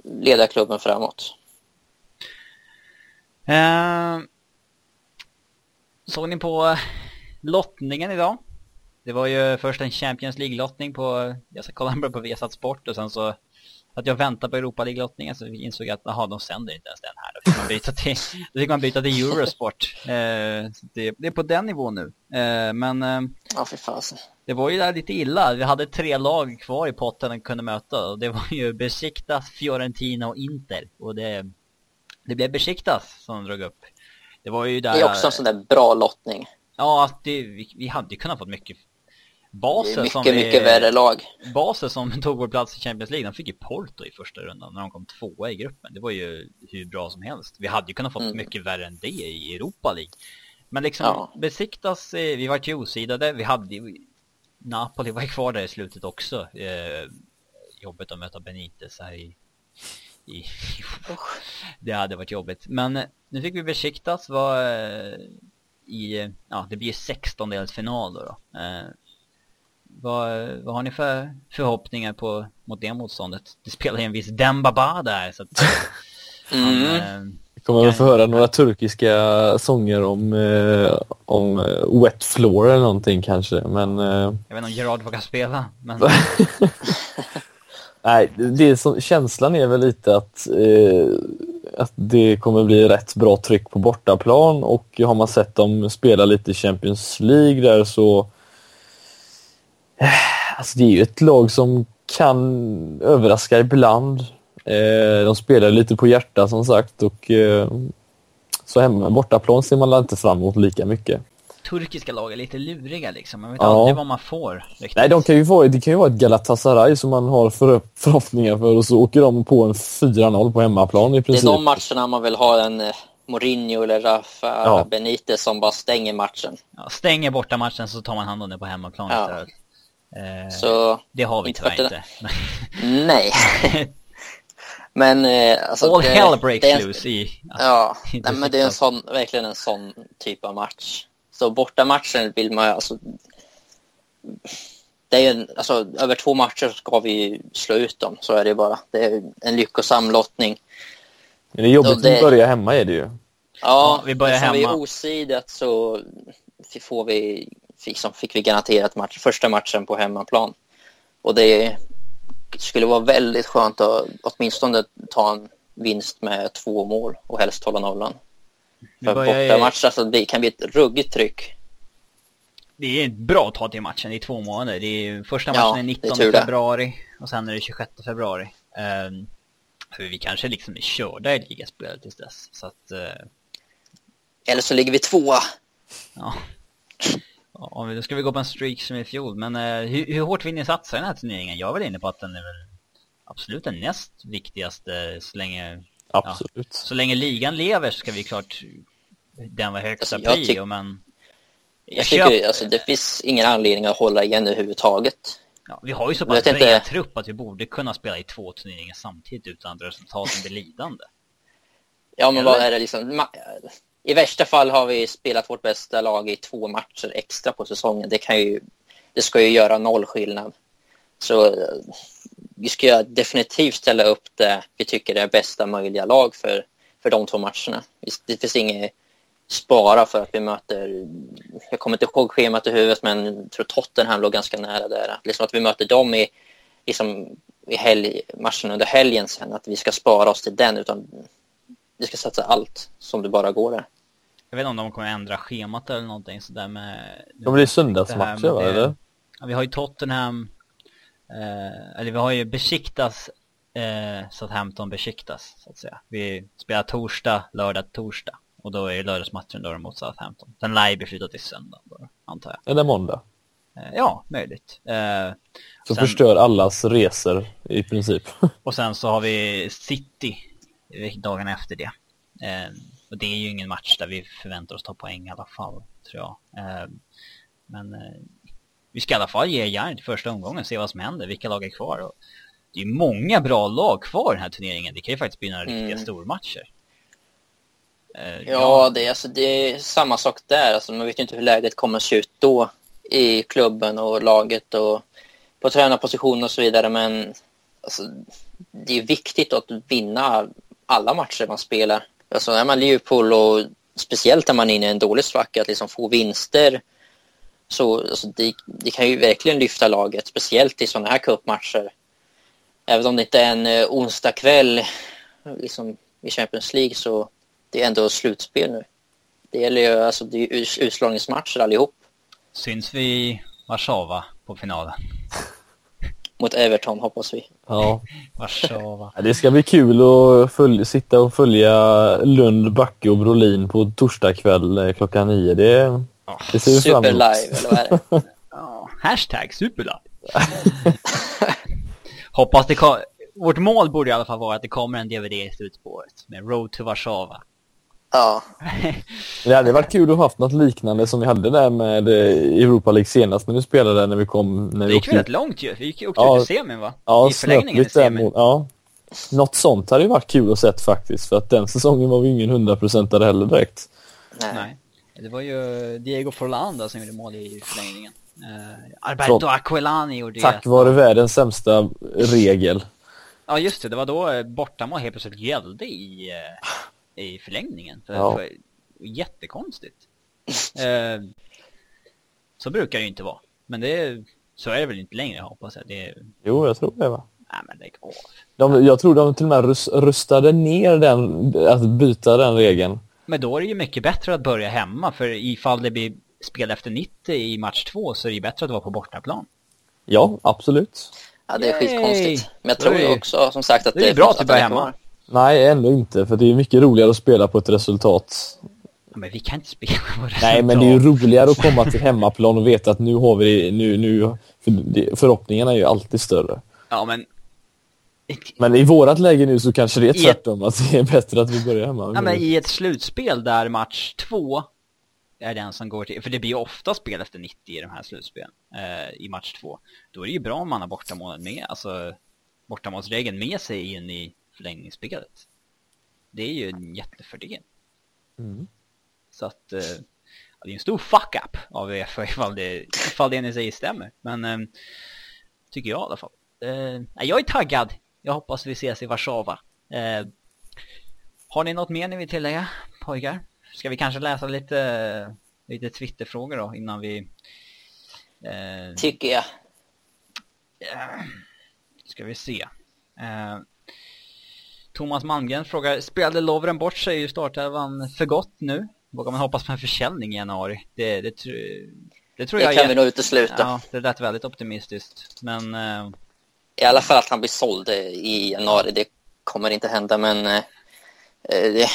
leda klubben framåt. Eh, såg ni på lottningen idag? Det var ju först en Champions League-lottning på, jag ska kolla på Viasat Sport och sen så att jag väntade på Europa League-lottningen så insåg jag att aha, de sänder inte ens den här. Då fick man byta till, då fick man byta till Eurosport. Eh, det, det, är på den nivån nu. Eh, men eh, ja, för fasen. Det var ju där lite illa. Vi hade tre lag kvar i potten och kunde möta. Och det var ju Besiktas, Fiorentina och Inter. Och det, det blev Besiktas som drog upp. Det var ju där... Det är också en sån där bra lottning. Ja, det, vi, vi hade ju kunnat fått mycket Basel mycket, som mycket värre lag. Basel som tog vår plats i Champions League, de fick ju Porto i första rundan när de kom tvåa i gruppen. Det var ju hur bra som helst. Vi hade ju kunnat fått Mm. mycket värre än det i Europa League. Men liksom Ja. besiktas, eh, vi var ju osidade, vi hade Napoli var ju kvar där i slutet också. Eh, jobbigt att möta Benitez här i, i Det hade varit jobbigt. Men eh, nu fick vi besiktas var eh, i, eh, ja det blir ju 16 final då. då. Eh, vad, vad har ni för förhoppningar på, mot det motståndet? Det spelar ju en viss Dembaba där så att han, Mm. eh, Vi kommer Kan- få höra några turkiska sånger om, eh, om eh, Wet Floor eller någonting kanske. Men eh, jag vet inte om Gerard vågar spela men nej, det som, känslan är väl lite att, eh, att det kommer bli rätt bra tryck på bortaplan och har man sett dem spela lite i Champions League där så Eh, Alltså det är ju ett lag som kan överraska ibland. Eh, de spelar lite på hjärta som sagt och eh, så hemma bortaplan ser man inte fram emot lika mycket. turkiska lag är lite luriga liksom. Man vet Ja. aldrig vad man får. Riktigt. Nej, de kan ju vara, det kan ju vara ett Galatasaray som man har för, förhoppningar för och så åker de på en 4-0 på hemmaplan i Det är princip. de matcherna man vill ha en eh, Mourinho eller Rafa Ja. Benitez som bara stänger matchen. Ja, stänger borta matchen så tar man hand om det på hemmaplan Ja. istället. Eh, Så det har vi tyvärr inte. nej. Men eh, alltså, All det- hell breaks det loose i... alltså, Ja, nej, men det är en sån, verkligen en sån typ av match. Så bortamatchen vill man ju alltså... Det är ju en, alltså, över två matcher ska vi ju slå ut dem, så är det bara. Det är en lyckosam lottning. Men det är jobbigt Så det- att börja hemma är det ju. Ja, Ja, vi börjar eftersom vi hemma. är osidet så får vi, liksom, fick vi garanterat match, första matchen på hemmaplan. Och det skulle vara väldigt skönt att åtminstone ta en vinst med två mål och helst hålla nollan. För bortamatch alltså, det kan bli ett ruggigt tryck. Det är bra att ta till matchen i två månader. Det är, första Ja, matchen är det är 19 tur det. februari och sen är det 26 februari. Um, för vi kanske liksom är körda i ligaspelet tills dess. Så att, eh, Eller så ligger vi tvåa. ja. Ja, Om vi, då ska vi gå på en streak som i fjol. Men eh, hur, hur hårt vill ni satsa i den här turneringen? Jag är väl inne på att den är väl absolut den näst viktigaste så länge, Absolut. så länge ligan lever så ska vi klart den vara högsta Alltså, jag prio. men Jag köper- tycker alltså, det finns ingen anledning att hålla igen överhuvudtaget. Ja, vi har ju så Jag pass vet inte- bred trupp att vi borde kunna spela i två turneringar samtidigt utan att resultaten blir lidande. Ja, men Eller? vad är det liksom? I värsta fall har vi spelat vårt bästa lag i två matcher extra på säsongen. Det kan ju, det ska ju göra noll skillnad. Så eh, vi ska ju definitivt ställa upp det vi tycker är bästa möjliga lag för, för de två matcherna. Det finns inget spara för att vi möter, jag kommer inte ihåg schemat i huvudet, men jag tror Tottenham låg ganska nära där. Liksom att vi möter dem i, liksom, i helg, matchen under helgen sen, att vi ska spara oss till den, utan vi ska satsa allt som det bara går där. Jag vet inte om de kommer ändra schemat eller någonting sådär med... De blir söndagsmatcher va, eller? Ja, vi har ju Tottenham, eh, eller vi har ju Besiktas, eh, Southampton Besiktas så att säga. Vi spelar torsdag, lördag, torsdag. Och då är det lördagsmatchen då mot Southampton. Den lär ju flyttad till söndag då, antar jag. Eller måndag. Eh, ja, möjligt. Eh, Så Sen- förstör allas resor i princip. Och sen så har vi City dagarna efter det. Eh, och det är ju ingen match där vi förväntar oss ta poäng i alla fall, tror jag. Eh, men eh, vi ska i alla fall ge järn till första omgången, se vad som händer, vilka lag är kvar. Och det är många bra lag kvar i den här turneringen. Det kan ju faktiskt bli några riktiga Mm. stormatcher. Eh, Ja, det, är- alltså, det är samma sak där. Alltså, man vet ju inte hur läget kommer att se ut då i klubben och laget och på tränarposition och så vidare. Men alltså, det är viktigt att vinna alla matcher man spelar. Alltså, är man Liverpool och speciellt när man är inne i en dålig svacka, att liksom få vinster så alltså, det, det kan ju verkligen lyfta laget, speciellt i sådana här cupmatcher. Även om det inte är en eh, onsdag kväll liksom, i Champions League så det är ändå slutspel nu. Det gäller ju, alltså det är utslagningsmatcher allihop Syns vi i Warszawa på finalen? mot Everton hoppas vi. Ja. Ja, Det ska bli kul att följ, sitta och följa Lund, Backe och Brolin på torsdag kväll eh, klockan nio. Det, Ja. det ser vi fram Super emot. live eller vad är det? Ja, Hashtag superlapp. Hoppas det kommer... Vårt mål borde i alla fall vara att det kommer en DVD i slutspåret med Road to Warszawa. Ja, Det hade varit kul att ha haft något liknande som vi hade där med eh, Europa League senast när vi spelade när vi kom... När Det vi gick åkte ut. långt ju. Vi gick åkte Ja. ut i semin va? Ja, I förlängningen där semin. ja. Något sånt hade ju varit kul att sett faktiskt för att den säsongen var vi ingen hundraprocentare heller direkt. nej. Nej. Det var ju Diego Forlanda som gjorde mål i förlängningen. Uh, Alberto Så- Aquilani gjorde Tack ett- vare världens sämsta regel. Ja just det, det var då bortamål helt plötsligt gällde i, eh, i förlängningen. För, Ja. för, jättekonstigt. Eh, så brukar det ju inte vara. Men det är, så är det väl inte längre hoppas jag. Det är, Jo, jag tror det va. nej men lägg av. De, jag tror de till och med rus, rustade ner den, att byta den regeln. Men då är det ju mycket bättre att börja hemma. För ifall det blir spel efter 90 i match 2 så är det ju bättre att vara på bortaplan. Ja, absolut. Ja, det är Yay! skitkonstigt. Men jag tror är ju det- också som sagt att då är det bra att du att börjar den är hemma. Nej, ändå inte. För det är mycket roligare att spela på ett resultat. Men vi kan inte spela på resultat. Nej, men det är ju roligare att komma till hemmaplan och veta att nu har vi nu, nu för det, förhoppningarna är ju alltid större. Ja men... Men i vårat läge nu så kanske det är I ett- tvärtom, att det är bättre att vi börjar hemma. Ja, men i ett slutspel där match två är den som går till, för det blir ju ofta spel efter 90 i de här slutspelen, eh, i match två. Då är det ju bra om man har bortamålen med, alltså bortamålsregeln med sig in i förlängningsspelet. Det är ju en jättefördel. Mm. Så att, eh, det är en stor fuck-up av Uefa ifall det, ifall det ni säger stämmer. Men, eh, tycker jag i alla fall. Eh, jag är taggad. Jag hoppas vi ses i Warszawa. Eh, har ni något mer ni vill tillägga, pojkar? Ska vi kanske läsa lite, lite Twitterfrågor då innan vi... Eh, Tycker jag. ska vi se. Thomas Malmgren frågar, spelade Lovren bort sig i startelvan för gott nu? Vågar man hoppas på en försäljning i januari? Det, det, tr- det tror Det jag kan är- vi nog utesluta. Ja, det lät väldigt optimistiskt. Men eh, I alla fall att han blir såld i januari, det kommer inte hända, men eh, eh, det,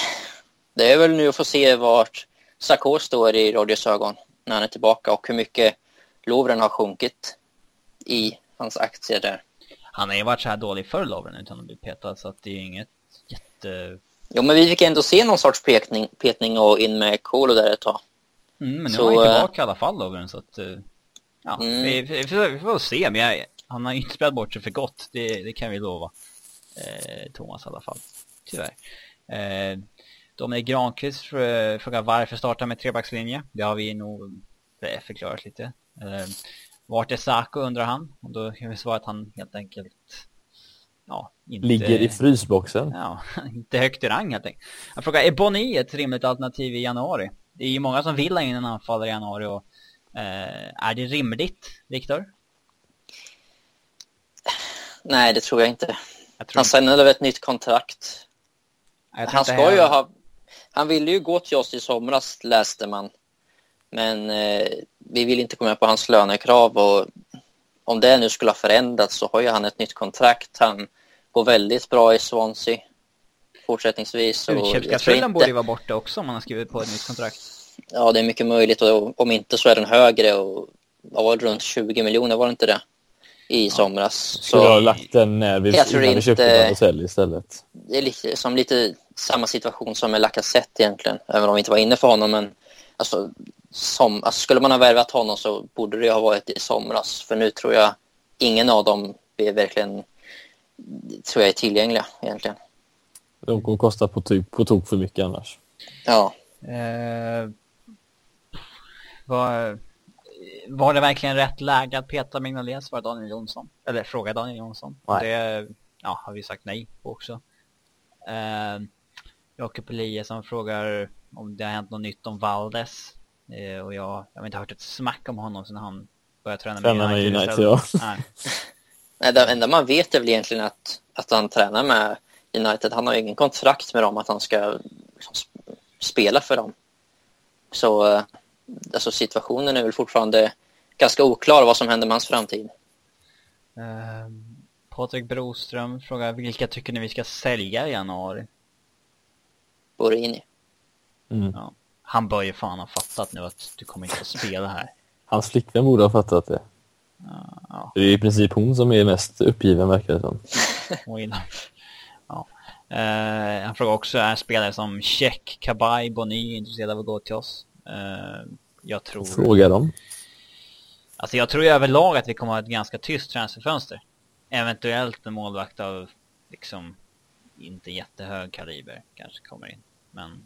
det är väl nu att få se vart Sarko står i Rodgers ögon när han är tillbaka och hur mycket Lovren har sjunkit i hans aktier där. Han har ju varit så här dålig förr Lovren utan att bli petad så att det är ju inget jätte... Jo, men vi fick ändå se någon sorts petning, petning och in med Kolo där ett tag. Mm, men nu Så, är han ju eh, tillbaka i alla fall Lovren så att... eh, ja, Mm. vi, vi, får, vi får se men jag, han har ju inte spelat bort sig för gott. Det, det kan vi lova. Eh, Thomas i alla fall. Tyvärr. Eh, Dominik Granqvist frå- frågar varför starta med trebackslinje. Det har vi nog eh, förklarat lite. Vart är Sako undrar han. Och då kan vi svara att han helt enkelt ja, inte... Ligger i frysboxen. Ja, inte högt i rang helt enkelt. Jag frågar, är Boni ett rimligt alternativ i januari? Det är ju många som vill ha in en anfallare i januari och eh, är det rimligt, Viktor? Nej, det tror jag inte. Jag tror Han väl ett nytt kontrakt. Han ska ju ha... Han ville ju gå till oss i somras, läste man. Men eh, vi vill inte med på hans lönekrav och om det nu skulle ha förändrats så har ju han ett nytt kontrakt. Han går väldigt bra i Swansea fortsättningsvis. Utköpsklausulen borde ju vara borta också om man har skrivit på ett nytt kontrakt. ja, det är mycket möjligt och om inte så är den högre och var det, runt 20 miljoner var det inte det? I somras. Skulle ha Så lagt den när vi, Jag tror innan vi köpte inte- Banosell istället. det är lite, som lite samma situation som med Lacazette egentligen, även om vi inte var inne för honom. Men alltså, som, alltså, skulle man ha värvat honom så borde det ha varit i somras. För nu tror jag ingen av dem är verkligen tror jag är tillgängliga egentligen. De kommer kosta på, typ, på tok för mycket annars. Ja, Eh, var, var det verkligen rätt läge att peta Mignolet? Svarade Daniel Jonsson. Eller fråga Daniel Jonsson. Nej. Det ja, har vi sagt nej på också. Eh, Jakob Eliasson frågar om det har hänt något nytt om Valdes. Eh, och jag, jag har inte hört ett smack om honom sedan han började träna med Träna med United. United, ja. Nej. Nej, det enda man vet är väl egentligen att, att han tränar med United. Han har ju ingen kontrakt med dem att han ska liksom, sp- spela för dem. Så eh, alltså, situationen är väl fortfarande ganska oklar vad som händer med hans framtid. Eh, Patrik Broström frågar vilka tycker ni vi ska sälja i januari? Borini. Mm. Ja. Han bör ju fan ha fattat nu att du kommer inte att spela här. Hans flickvän borde ha fattat det. Ja, Det är i princip hon som är mest uppgiven verkar det som. Ja. Eh, han frågar också, är spelare som Check, Kabay, Bonny intresserade av att gå till oss? Eh, jag tror... Fråga dem. Alltså jag tror överlag att vi kommer ha ett ganska tyst transferfönster. Eventuellt en målvakt av liksom inte jättehög kaliber kanske kommer in. Men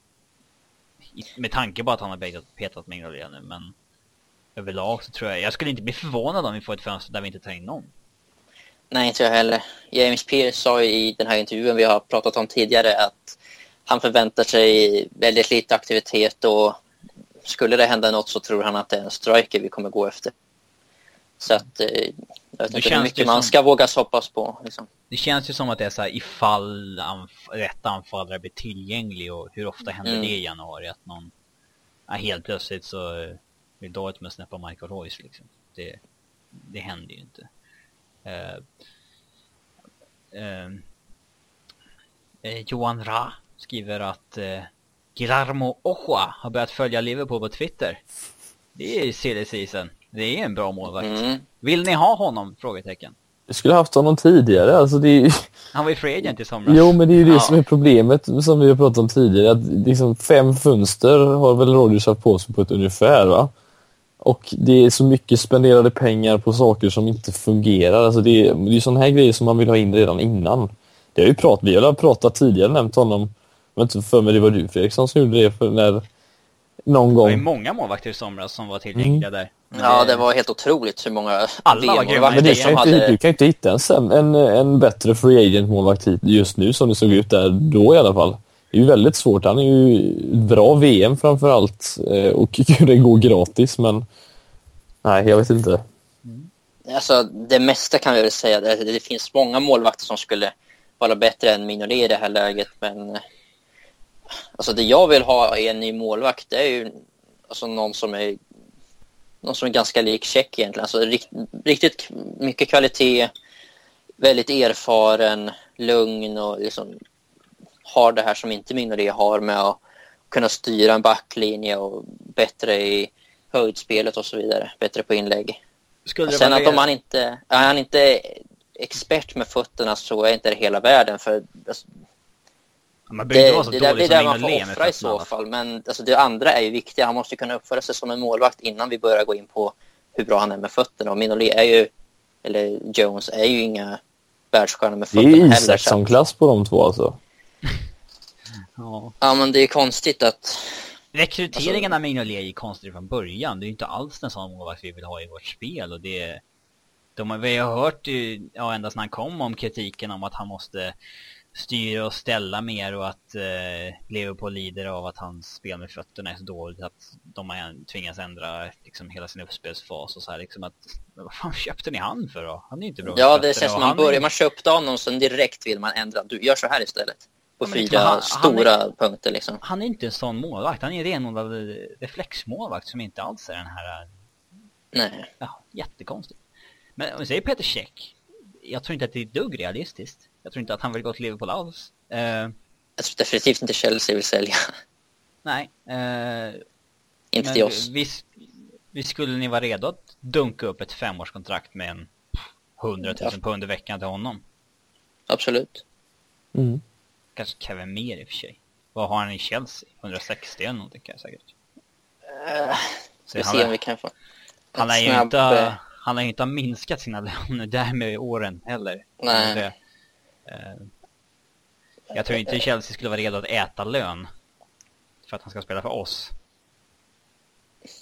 med tanke på att han har petat, petat Mignolet nu men överlag så tror jag, jag skulle inte bli förvånad om vi får ett fönster där vi inte tar in någon. Nej, inte jag heller. James Pierce sa i den här intervjun vi har pratat om tidigare att han förväntar sig väldigt lite aktivitet och skulle det hända något så tror han att det är en striker vi kommer gå efter. Så att eh, jag vet inte hur mycket det man som- ska våga hoppas på. Liksom. Det känns ju som att det är så här ifall anf rätt anfallare blir tillgänglig och hur ofta händer Mm. det i januari att någon ja, helt plötsligt så eh, vill Dortmund snäppa Michael Royce liksom. Det, det händer ju inte. Eh, eh, Johan Ra skriver att eh, Guillermo Ochoa har börjat följa Liverpool på Twitter. Det är silly season. Det är en bra målvakt. Mm. Vill ni ha honom? Frågetecken. Jag skulle haft honom tidigare. Alltså det är ju... Han var ju free agent i somras. Jo, men det är ju det Ja. som är problemet som vi har pratat om tidigare. Att liksom fem fönster har väl Rodgers haft på sig på ett ungefär va? Och det är så mycket spenderade pengar på saker som inte fungerar. Alltså det är, är sådana här grejer som man vill ha in redan innan. Det har ju prat, vi har pratat tidigare, nämnt honom. Men inte för mig det var du Fredriksson som gjorde det för när någon Det var ju gång. många målvakter i somras som var tillgängliga där. Ja, det var helt otroligt hur många Alla var grymma. Men det VM-målvakter kan som inte, hade... du kan inte hitta en, en, en bättre free agent målvakt hit just nu som det såg ut där då i alla fall. Det är ju väldigt svårt. Han är ju bra VM framför allt eh, och det går gratis men nej, jag vet inte. Alltså, det mesta kan vi väl säga. Det, det finns många målvakter som skulle vara bättre än Mignolet i det här läget. Men alltså, det jag vill ha i en ny målvakt det är ju alltså, någon som är någon som är ganska lik Check egentligen. Alltså, rikt, riktigt mycket kvalitet, väldigt erfaren, lugn och liksom har det här som inte Mignolet har med att kunna styra en backlinje och bättre i höjdspelet och så vidare. Bättre på inlägg. Skulle det Sen att om han inte är han inte expert med fötterna så är inte det hela världen. För Man behöver det, inte vara så det dålig som man får offra i så fall. Men alltså, det andra är ju viktigt. Han måste kunna uppföra sig som en målvakt innan vi börjar gå in på hur bra han är med fötterna. Och Mignolet är ju, eller Jones är ju inga världsstjärnor med Det är fötterna heller. så att- Isaksson-klass på de två alltså. Ja. Ja, men det är konstigt att... Rekryteringen Alltså- av Mignolet är ju konstig från början. Det är ju inte alls en sån målvakt vi vill ha i vårt spel och det de har, vi har hört ju, ja ända sedan han kom om kritiken om att han måste styra och ställa mer och att eh, Liverpool lider av att hans spel med fötterna är så dåligt att de har tvingats ändra liksom hela sin uppspelsfas och så här liksom att vad fan köpte ni han för då? Han är ju inte bra Ja, det känns som man han är- börjar, man köpte honom sen direkt vill man ändra. Du gör så här istället. På Ja, fyra liksom, han- han stora punkter liksom. han är inte en sån målvakt. Han är en renodlad reflexmålvakt som inte alls är den här Nej. Ja, jättekonstigt. Men om vi säger Peter Käck. Jag tror inte att det är ett dugg realistiskt. Jag tror inte att han vill gå till Liverpool alls. Eh, Jag tror definitivt inte Chelsea vill sälja. nej. Eh, inte till oss. Visst, visst skulle ni vara redo att dunka upp ett femårskontrakt med en 100 000 pund i veckan till honom? Absolut. Mm. Kanske Kevin mer i och för sig. Vad har han i Chelsea? 160 eller någonting kan jag säkert. Uh, ska vi han se om vi kan få... Han lär ju snabb, inte, eh, han lär ju inte minskat sina löner där med åren heller. Nej. Det, eh, jag tror inte Chelsea skulle vara redo att äta lön för att han ska spela för oss.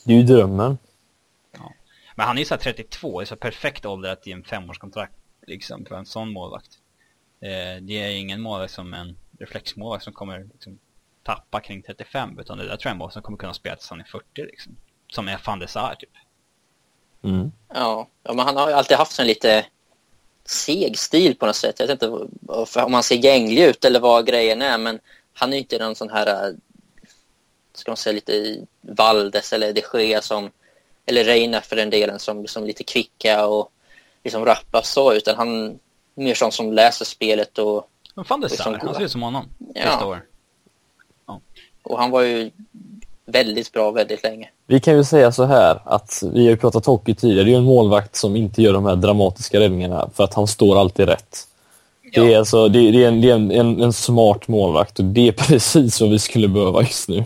Det är ju drömmen. Men han är ju så här 32, är så perfekt ålder att ge en femårskontrakt liksom för en sån målvakt. Eh, det är ju ingen målvakt som en reflexmålvakt som kommer liksom, tappa kring 35 utan det där tror jag är en målvakt som kommer kunna spela tills han är 40 liksom. Som är van de Sar typ. Mm. Ja. ja, men han har ju alltid haft en lite seg stil på något sätt. Jag vet inte om han ser gänglig ut eller vad grejen är, men han är ju inte någon sån här, eh, ska man säga, lite Valdes eller de Gea som, eller Reina för den delen, som liksom lite kvicka och liksom rappa så, utan han är mer sån som läser spelet och, Men de Det är Sar, som han ser ut som honom. Ja. År. och han var ju väldigt bra väldigt länge. Vi kan ju säga så här att vi har ju pratat hockey tidigare. Det är ju en målvakt som inte gör de här dramatiska räddningarna för att han står alltid rätt. Det är, Ja. alltså, det, det är, en, det är en, en, en smart målvakt och det är precis vad vi skulle behöva just nu.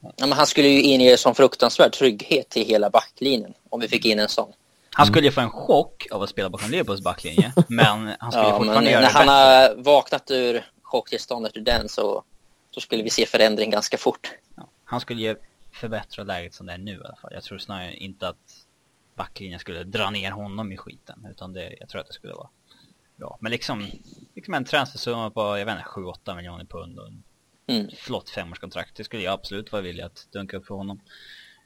Ja, men han skulle ju inge sån fruktansvärd trygghet till hela backlinjen om vi fick in en sån. Han skulle ju få en chock av att spela bakom Liverpools backlinje, men han skulle Ja, men fortfarande göra när det han bättre. har vaknat ur chocktillståndet ur den så, så skulle vi se förändring ganska fort. Ja, han skulle ju förbättra läget som det är nu i alla fall. Jag tror snarare inte att backlinjen skulle dra ner honom i skiten, utan det, jag tror att det skulle vara bra. Men liksom, liksom en transfersumma på, jag vet inte, 7-8 miljoner pund och en Mm. flott femårskontrakt. Det skulle jag absolut vara villig att dunka upp för honom.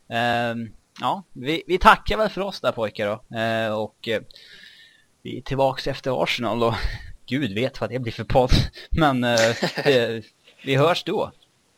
Ehm, ja, vi, vi tackar väl för oss där pojkar då. Eh, och eh, vi är tillbaks efter Arsenal och gud vet vad det blir för podd. Men eh, eh, vi hörs då.